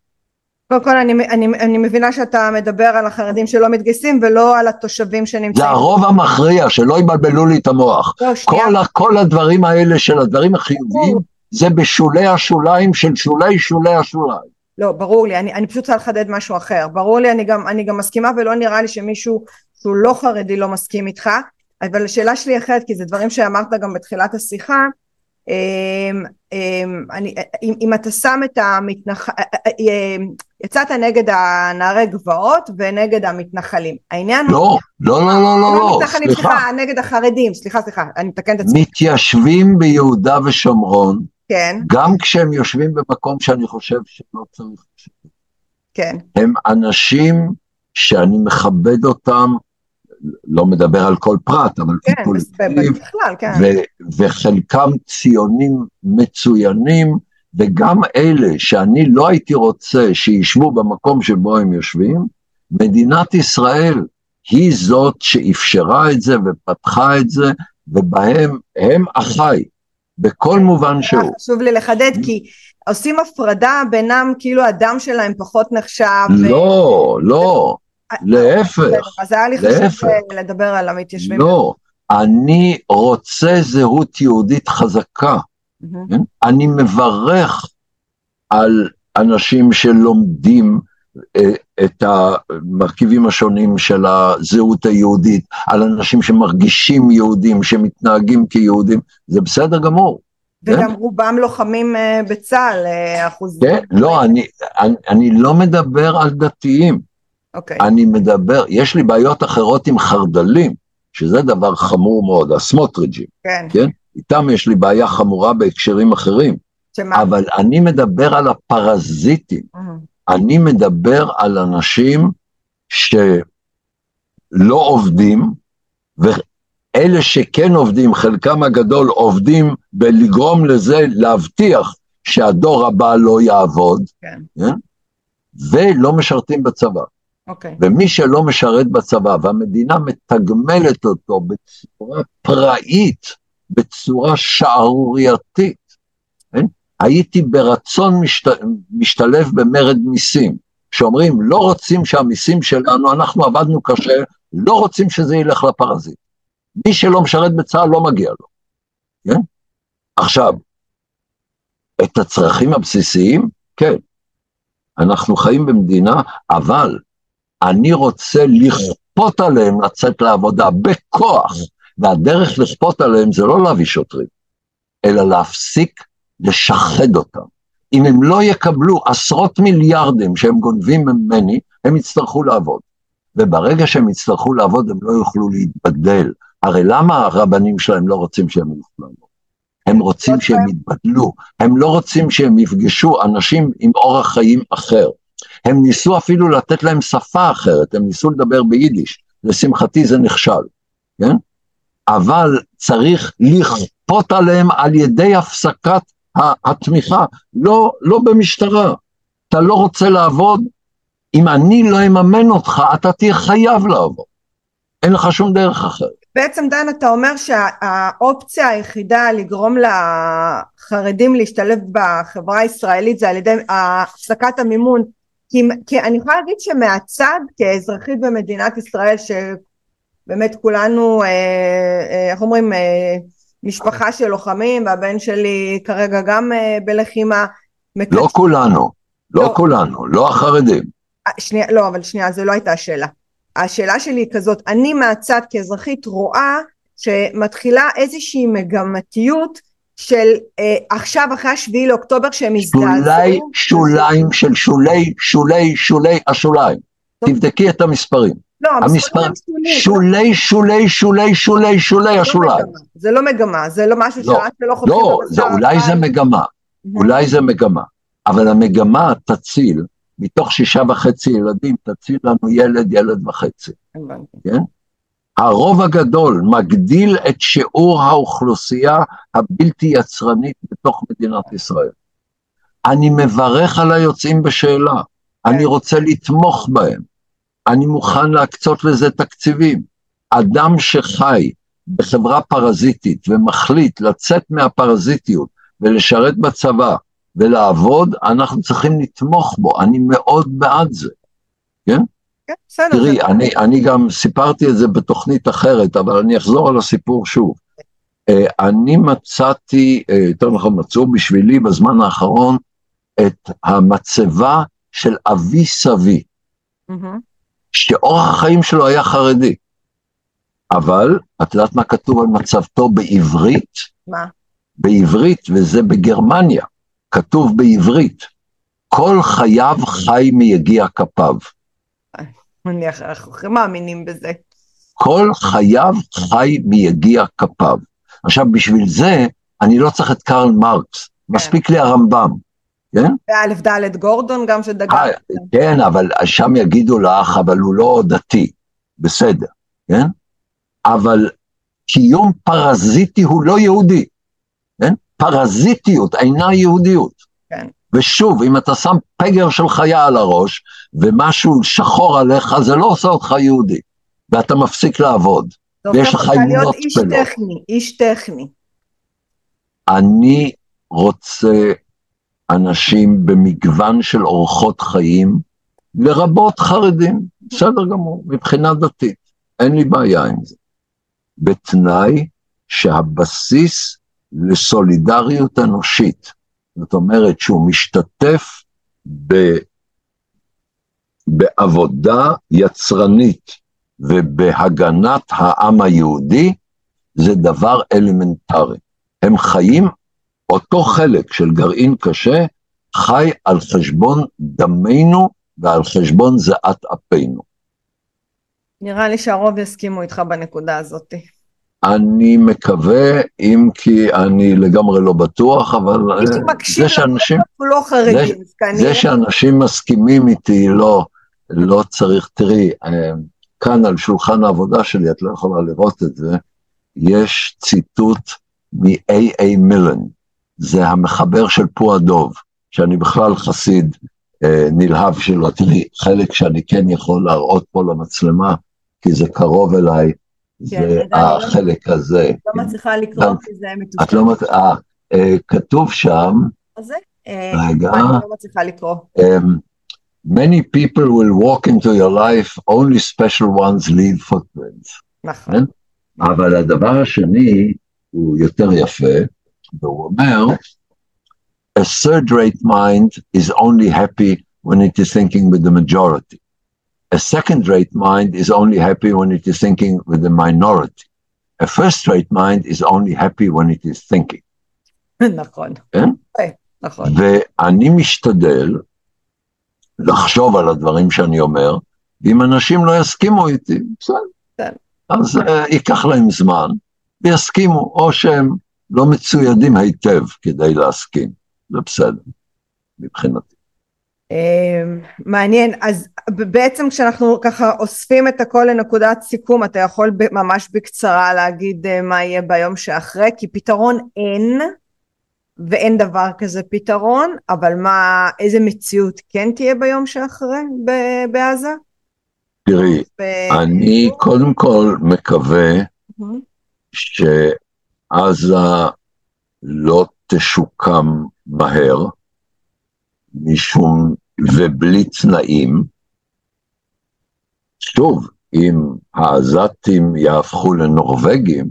קודם כל אני, אני, אני מבינה שאתה מדבר על החרדים שלא מתגייסים ולא על התושבים שנמצאים. זה הרוב המכריע, שלא יבלבלו לי את המוח. לא, כל, כל הדברים האלה של הדברים החיוביים, זה בשולי השוליים של שולי שולי השוליים. לא, ברור לי, אני, אני פשוט רוצה לחדד משהו אחר. ברור לי, אני גם, אני גם מסכימה ולא נראה לי שמישהו שהוא לא חרדי לא מסכים איתך, אבל השאלה שלי אחרת, כי זה דברים שאמרת גם בתחילת השיחה, אמ, אמ, אני, אם, אם אתה שם את המתנח... אה, אה, אה, יצאת נגד הנערי גבעות ונגד המתנחלים. העניין לא, הוא... לא, לא, לא, לא, לא, לא, סליחה. סליחה, נגד החרדים, סליחה, סליחה, אני מתקן את עצמי. מתיישבים ביהודה ושומרון, כן. גם כשהם יושבים במקום שאני חושב שלא צריך... כן. הם אנשים שאני מכבד אותם לא מדבר על כל פרט, אבל כן, בכלל, כן. ו- וחלקם ציונים מצוינים, וגם אלה שאני לא הייתי רוצה שישבו במקום שבו הם יושבים, מדינת ישראל היא זאת שאפשרה את זה ופתחה את זה, ובהם הם אחיי, בכל מובן שהוא. חשוב לי לחדד, כי עושים הפרדה בינם, כאילו הדם שלהם פחות נחשב. לא, ו... לא. להפך, אז היה לי חשוב לדבר על המתיישבים. לא, אני רוצה זהות יהודית חזקה. כן? אני מברך על אנשים שלומדים אה, את המרכיבים השונים של הזהות היהודית, על אנשים שמרגישים יהודים, שמתנהגים כיהודים, זה בסדר גמור. וגם כן? רובם לוחמים אה, בצה"ל, אה, אחוז... כן, לא, אני, אני, אני לא מדבר על דתיים. אוקיי. אני מדבר, יש לי בעיות אחרות עם חרדלים, שזה דבר חמור מאוד, הסמוטריג'ים, כן. כן? איתם יש לי בעיה חמורה בהקשרים אחרים. שמה? אבל אני מדבר על הפרזיטים, mm-hmm. אני מדבר על אנשים שלא עובדים, ואלה שכן עובדים, חלקם הגדול עובדים בלגרום לזה, להבטיח שהדור הבא לא יעבוד, כן. כן? ולא משרתים בצבא. Okay. אוקיי. ומי שלא משרת בצבא והמדינה מתגמלת אותו בצורה פראית, בצורה שערורייתית, כן? הייתי ברצון משת... משתלב במרד מיסים, שאומרים לא רוצים שהמיסים שלנו, אנחנו עבדנו קשה, לא רוצים שזה ילך לפרזיט. מי שלא משרת בצה"ל לא מגיע לו, כן? עכשיו, את הצרכים הבסיסיים, כן, אנחנו חיים במדינה, אבל אני רוצה לכפות עליהם לצאת לעבודה בכוח, והדרך לכפות עליהם זה לא להביא שוטרים, אלא להפסיק לשחד אותם. אם הם לא יקבלו עשרות מיליארדים שהם גונבים ממני, הם יצטרכו לעבוד. וברגע שהם יצטרכו לעבוד, הם לא יוכלו להתבדל. הרי למה הרבנים שלהם לא רוצים שהם יוכלו לעבוד? הם רוצים שהם יתבדלו, הם לא רוצים שהם יפגשו אנשים עם אורח חיים אחר. הם ניסו אפילו לתת להם שפה אחרת, הם ניסו לדבר ביידיש, לשמחתי זה נכשל, כן? אבל צריך לכפות עליהם על ידי הפסקת התמיכה, לא, לא במשטרה. אתה לא רוצה לעבוד, אם אני לא אממן אותך, אתה תהיה חייב לעבוד. אין לך שום דרך אחרת. בעצם דן אתה אומר שהאופציה היחידה לגרום לחרדים להשתלב בחברה הישראלית זה על ידי הפסקת המימון כי, כי אני יכולה להגיד שמהצד, כאזרחית במדינת ישראל, שבאמת כולנו, אה, אה, איך אומרים, אה, משפחה של לוחמים, והבן שלי כרגע גם בלחימה. מקד... לא כולנו, לא, לא כולנו, לא החרדים. שנייה, לא, אבל שנייה, זו לא הייתה השאלה. השאלה שלי היא כזאת, אני מהצד כאזרחית רואה שמתחילה איזושהי מגמתיות של אה, עכשיו אחרי השביעי לאוקטובר שהם הזדעזעו. שולי שוליים של שולי שולי שולי השוליים. תבדקי את המספרים. לא, המספרים שולי שולי שולי שולי שולי לא השוליים. זה לא מגמה, זה לא משהו לא, שרק שלא חושבים. לא, זה, אולי זה מגמה, אולי זה מגמה, אבל המגמה תציל, מתוך שישה וחצי ילדים, תציל לנו ילד, ילד וחצי. כן? הרוב הגדול מגדיל את שיעור האוכלוסייה הבלתי יצרנית בתוך מדינת ישראל. אני מברך על היוצאים בשאלה, אני רוצה לתמוך בהם, אני מוכן להקצות לזה תקציבים. אדם שחי בחברה פרזיטית ומחליט לצאת מהפרזיטיות ולשרת בצבא ולעבוד, אנחנו צריכים לתמוך בו, אני מאוד בעד זה, כן? כן, בסדר. תראי, אני, אני גם סיפרתי את זה בתוכנית אחרת, אבל אני אחזור על הסיפור שוב. אה, אני מצאתי, אה, יותר נכון מצאו בשבילי בזמן האחרון, את המצבה של אבי סבי, שאורח החיים שלו היה חרדי. אבל, את יודעת מה כתוב על מצבתו בעברית? מה? בעברית, וזה בגרמניה, כתוב בעברית, כל חייו חי מיגיע כפיו. אנחנו הכי מאמינים בזה. כל חייו חי מיגיע כפיו. עכשיו, בשביל זה, אני לא צריך את קרל מרקס, כן. מספיק לי הרמב"ם, כן? ואלף דלת גורדון גם שדגל. אה, כן, אבל שם יגידו לך, אבל הוא לא דתי, בסדר, כן? אבל קיום פרזיטי הוא לא יהודי, כן? פרזיטיות אינה יהודיות. כן. ושוב, אם אתה שם פגר של חיה על הראש, ומשהו שחור עליך, זה לא עושה אותך יהודי, ואתה מפסיק לעבוד, ויש לך אמונות איש טכני, איש טכני. אני רוצה אנשים במגוון של אורחות חיים, לרבות חרדים, בסדר גמור, מבחינה דתית, אין לי בעיה עם זה. בתנאי שהבסיס לסולידריות אנושית, זאת אומרת שהוא משתתף ב, בעבודה יצרנית ובהגנת העם היהודי, זה דבר אלמנטרי. הם חיים, אותו חלק של גרעין קשה, חי על חשבון דמנו ועל חשבון זיעת אפינו. נראה לי שהרוב יסכימו איתך בנקודה הזאת. אני מקווה, אם כי אני לגמרי לא בטוח, אבל זה שאנשים, לא חרדים, זה, זה שאנשים מסכימים איתי, לא, לא צריך, תראי, אה, כאן על שולחן העבודה שלי, את לא יכולה לראות את זה, יש ציטוט מ-A.A. מילן, זה המחבר של פועדוב, שאני בכלל חסיד אה, נלהב שלו, תראי, חלק שאני כן יכול להראות פה למצלמה, כי זה קרוב אליי, זה כן, החלק הזה. לא מצליחה לקרוא כי זה לא אה, כתוב שם? אה, רגע, לא. אמ, many people will walk into your life, only special ones leave footprints. נכון. כן? אבל הדבר השני הוא יותר יפה, והוא אומר, a third rate mind is only happy when it is thinking with the majority. A second rate mind is only happy when it is thinking with the minority. A first rate mind is only happy when it is thinking. נכון. כן? נכון. ואני משתדל לחשוב על הדברים שאני אומר, ואם אנשים לא יסכימו איתי, בסדר. כן. אז uh, ייקח להם זמן, ויסכימו, או שהם לא מצוידים היטב כדי להסכים, זה בסדר, מבחינתי. אמ, מעניין, אז בעצם כשאנחנו ככה אוספים את הכל לנקודת סיכום, אתה יכול ממש בקצרה להגיד אה, מה יהיה ביום שאחרי, כי פתרון אין, ואין דבר כזה פתרון, אבל מה, איזה מציאות כן תהיה ביום שאחרי בעזה? תראי. אני קודם כל מקווה שעזה לא תשוקם מהר, משום ובלי תנאים. שוב, אם העזתים יהפכו לנורבגים,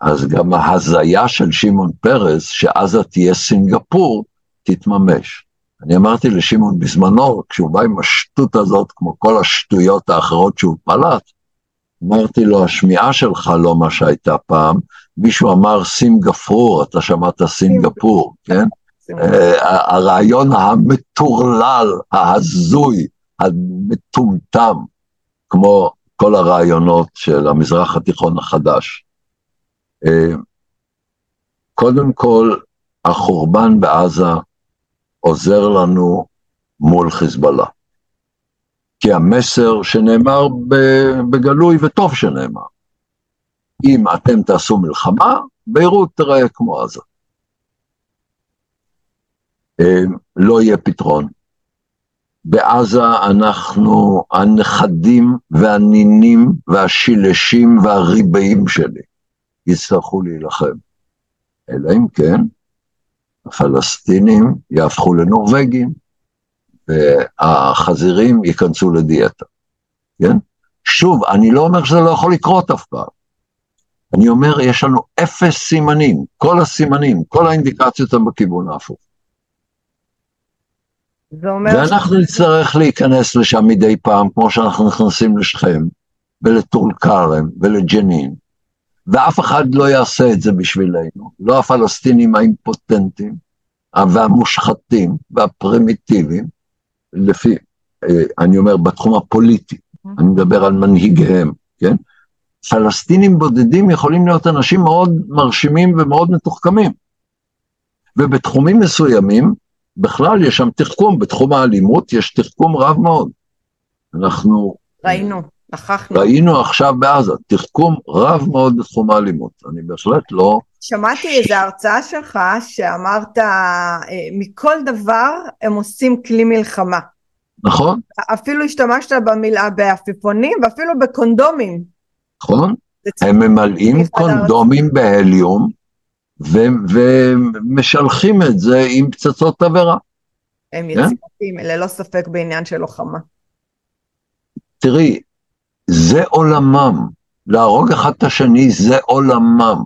אז גם ההזיה של שמעון פרס, שעזה תהיה סינגפור, תתממש. אני אמרתי לשמעון בזמנו, כשהוא בא עם השטות הזאת, כמו כל השטויות האחרות שהוא פלט, אמרתי לו, השמיעה שלך לא מה שהייתה פעם, מישהו אמר סינגפור, אתה שמעת סינגפור, כן? אה, הרעיון המטורלל, ההזוי, המטומטם, כמו כל הרעיונות של המזרח התיכון החדש. אה, קודם כל, החורבן בעזה עוזר לנו מול חיזבאללה. כי המסר שנאמר בגלוי, וטוב שנאמר, אם אתם תעשו מלחמה, ביירות תראה כמו עזה. אה, לא יהיה פתרון. בעזה אנחנו הנכדים והנינים והשילשים והריבעים שלי יצטרכו להילחם. אלא אם כן, הפלסטינים יהפכו לנורבגים, והחזירים ייכנסו לדיאטה, כן? שוב, אני לא אומר שזה לא יכול לקרות אף פעם. אני אומר, יש לנו אפס סימנים, כל הסימנים, כל האינדיקציות הם בכיוון ההפוך. ואנחנו ש... נצטרך להיכנס לשם מדי פעם, כמו שאנחנו נכנסים לשכם, ולטול כרם, ולג'נין, ואף אחד לא יעשה את זה בשבילנו, לא הפלסטינים האימפוטנטים, והמושחתים, והפרימיטיביים, לפי, אה, אני אומר, בתחום הפוליטי, אני מדבר על מנהיגיהם, כן? פלסטינים בודדים יכולים להיות אנשים מאוד מרשימים ומאוד מתוחכמים. ובתחומים מסוימים, בכלל יש שם תחכום, בתחום האלימות יש תחכום רב מאוד. אנחנו... ראינו, נכחנו. ראינו עכשיו בעזה, תחכום רב מאוד בתחום האלימות. אני בהחלט לא... שמעתי איזו הרצאה שלך שאמרת, אה, מכל דבר הם עושים כלי מלחמה. נכון. אפילו השתמשת במילה בעפיפונים ואפילו בקונדומים. נכון. הם ממלאים קונדומים בהליום ומשלחים את זה עם פצצות תבערה. הם כן? יצירתיים, ללא ספק בעניין של לוחמה. תראי, זה עולמם. להרוג אחד את השני זה עולמם.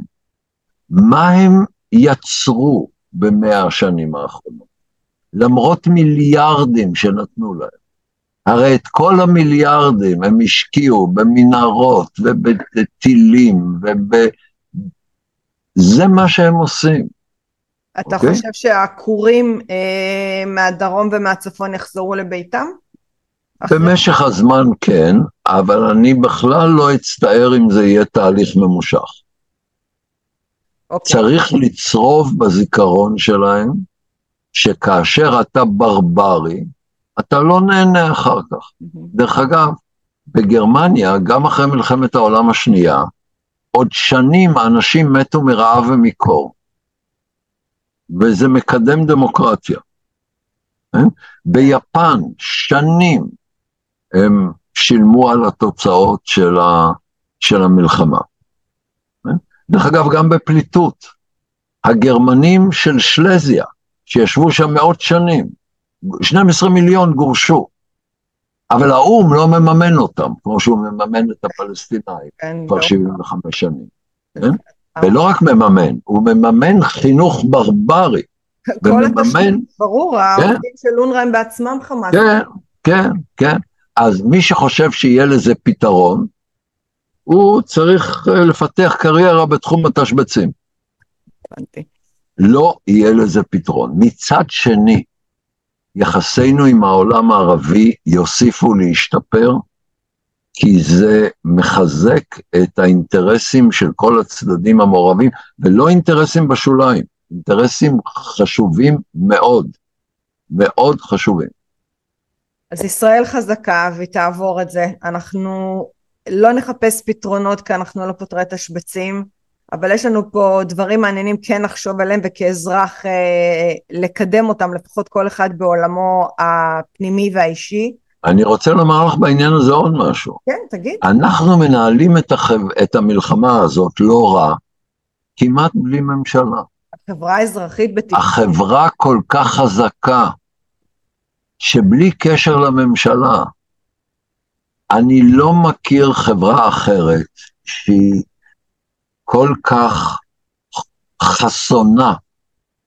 מה הם יצרו במאה השנים האחרונות? למרות מיליארדים שנתנו להם. הרי את כל המיליארדים הם השקיעו במנהרות ובטילים וב... זה מה שהם עושים. אתה okay? אוקיי? חושב שהעקורים אה, מהדרום ומהצפון יחזרו לביתם? במשך הזמן כן, אבל אני בכלל לא אצטער אם זה יהיה תהליך ממושך. Okay. אוקיי. צריך לצרוב בזיכרון שלהם שכאשר אתה ברברי, אתה לא נהנה אחר כך. Mm-hmm. דרך אגב, בגרמניה, גם אחרי מלחמת העולם השנייה, עוד שנים אנשים מתו מרעב ומקור. וזה מקדם דמוקרטיה. כן? ביפן, שנים הם שילמו על התוצאות של, ה, של המלחמה. כן? דרך אגב, גם בפליטות. הגרמנים של שלזיה, שישבו שם מאות שנים, 12 מיליון גורשו. אבל האו"ם לא מממן אותם, כמו שהוא מממן את הפלסטינאים כן, כבר 75 לא. שנים. כן? ולא רק מממן, הוא מממן חינוך ברברי. כל התשלום, ברור, כן? העובדים של אונר"א הם בעצמם חמאס. כן, כן, כן. אז מי שחושב שיהיה לזה פתרון, הוא צריך אה, לפתח קריירה בתחום התשבצים. הבנתי. לא יהיה לזה פתרון. מצד שני, יחסינו עם העולם הערבי יוסיפו להשתפר, כי זה מחזק את האינטרסים של כל הצדדים המעורבים, ולא אינטרסים בשוליים, אינטרסים חשובים מאוד, מאוד חשובים. אז ישראל חזקה והיא תעבור את זה, אנחנו לא נחפש פתרונות כי אנחנו לא פותרי תשבצים, אבל יש לנו פה דברים מעניינים כן לחשוב עליהם וכאזרח אה, לקדם אותם, לפחות כל אחד בעולמו הפנימי והאישי. אני רוצה לומר לך בעניין הזה עוד משהו. כן, תגיד. אנחנו מנהלים את, החב... את המלחמה הזאת לא רע, כמעט בלי ממשלה. החברה האזרחית בתקווה. החברה כל כך חזקה, שבלי קשר לממשלה, אני לא מכיר חברה אחרת שהיא כל כך חסונה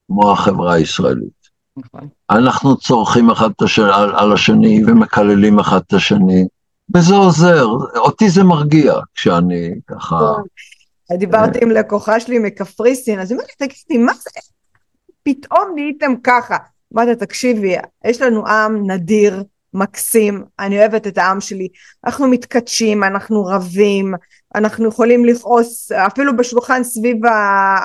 כמו החברה הישראלית. נכון. אנחנו צורכים אחד את השני, על, על השני ומקללים אחד את השני, וזה עוזר. אותי זה מרגיע כשאני ככה... דיברתי עם לקוחה שלי מקפריסין, אז היא אומרת לי, תגידי, מה זה? פתאום נהייתם ככה. אמרתי, תקשיבי, יש לנו עם נדיר, מקסים, אני אוהבת את העם שלי, אנחנו מתכתשים, אנחנו רבים, אנחנו יכולים לכעוס אפילו בשולחן סביב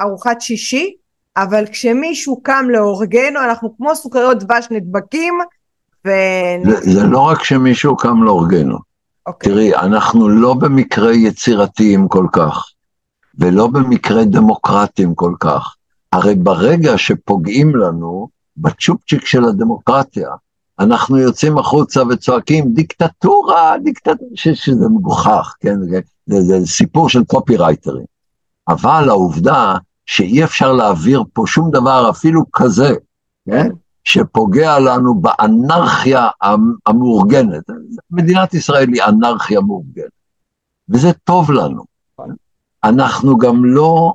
ארוחת שישי, אבל כשמישהו קם להורגנו אנחנו כמו סוכריות דבש נדבקים ו... זה, זה לא רק שמישהו קם להורגנו. Okay. אוקיי. תראי, אנחנו לא במקרה יצירתיים כל כך, ולא במקרה דמוקרטיים כל כך. הרי ברגע שפוגעים לנו בצ'ופצ'יק של הדמוקרטיה, אנחנו יוצאים החוצה וצועקים דיקטטורה, דיקטטורה, שזה מגוחך, כן, זה, זה, זה סיפור של קופירייטרים. אבל העובדה שאי אפשר להעביר פה שום דבר אפילו כזה, כן, שפוגע לנו באנרכיה המאורגנת. מדינת ישראל היא אנרכיה מאורגנת, וזה טוב לנו. אנחנו גם לא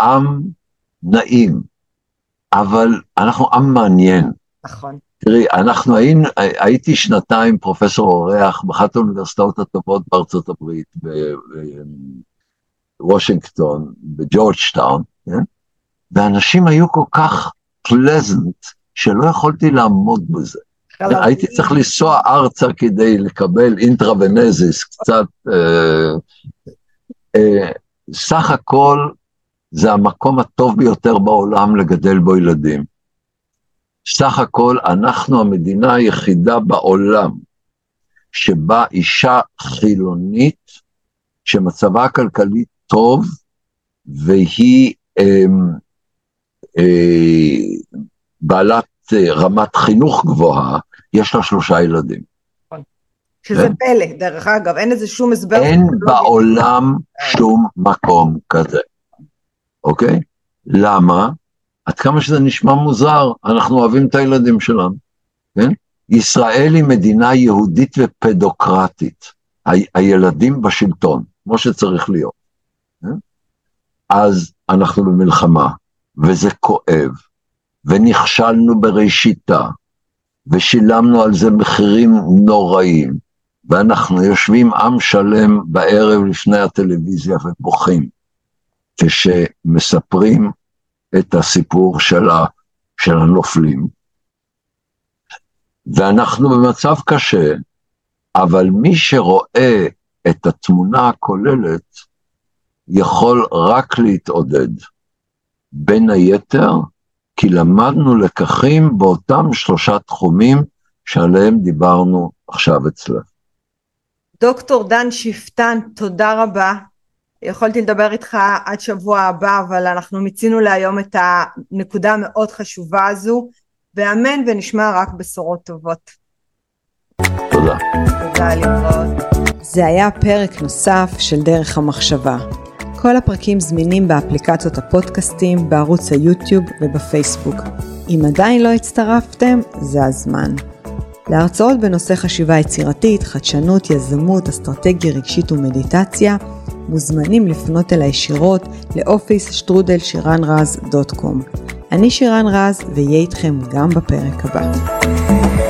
עם נעים, אבל אנחנו עם מעניין. נכון. תראי, אנחנו היינו, הייתי שנתיים פרופסור אורח באחת האוניברסיטאות הטובות בארצות הברית, בוושינגטון, בג'ורג'טאון, כן? ואנשים היו כל כך פלזנט, שלא יכולתי לעמוד בזה. הייתי צריך לנסוע ארצה כדי לקבל אינטרוונזיס, קצת... אה, אה, סך הכל זה המקום הטוב ביותר בעולם לגדל בו ילדים. סך הכל אנחנו המדינה היחידה בעולם שבה אישה חילונית שמצבה הכלכלי טוב והיא אה, אה, בעלת אה, רמת חינוך גבוהה, יש לה שלושה ילדים. נכון. שזה כן? פלא, דרך אגב, אין לזה שום הסבר. אין בעולם שום מקום כזה, אוקיי? למה? עד כמה שזה נשמע מוזר, אנחנו אוהבים את הילדים שלנו, כן? ישראל היא מדינה יהודית ופדוקרטית. ה- הילדים בשלטון, כמו שצריך להיות. כן? אז אנחנו במלחמה, וזה כואב, ונכשלנו בראשיתה, ושילמנו על זה מחירים נוראים, ואנחנו יושבים עם שלם בערב לפני הטלוויזיה ובוכים, כשמספרים את הסיפור של, ה, של הנופלים. ואנחנו במצב קשה, אבל מי שרואה את התמונה הכוללת יכול רק להתעודד. בין היתר, כי למדנו לקחים באותם שלושה תחומים שעליהם דיברנו עכשיו אצלך. דוקטור דן שפטן, תודה רבה. יכולתי לדבר איתך עד שבוע הבא, אבל אנחנו מיצינו להיום את הנקודה המאוד חשובה הזו, ואמן ונשמע רק בשורות טובות. תודה. תודה להתראות. זה היה פרק נוסף של דרך המחשבה. כל הפרקים זמינים באפליקציות הפודקאסטים, בערוץ היוטיוב ובפייסבוק. אם עדיין לא הצטרפתם, זה הזמן. להרצאות בנושא חשיבה יצירתית, חדשנות, יזמות, אסטרטגיה רגשית ומדיטציה, מוזמנים לפנות אליי ישירות לאופיס שטרודל שירן רז דוט קום. אני שירן רז ואהיה איתכם גם בפרק הבא.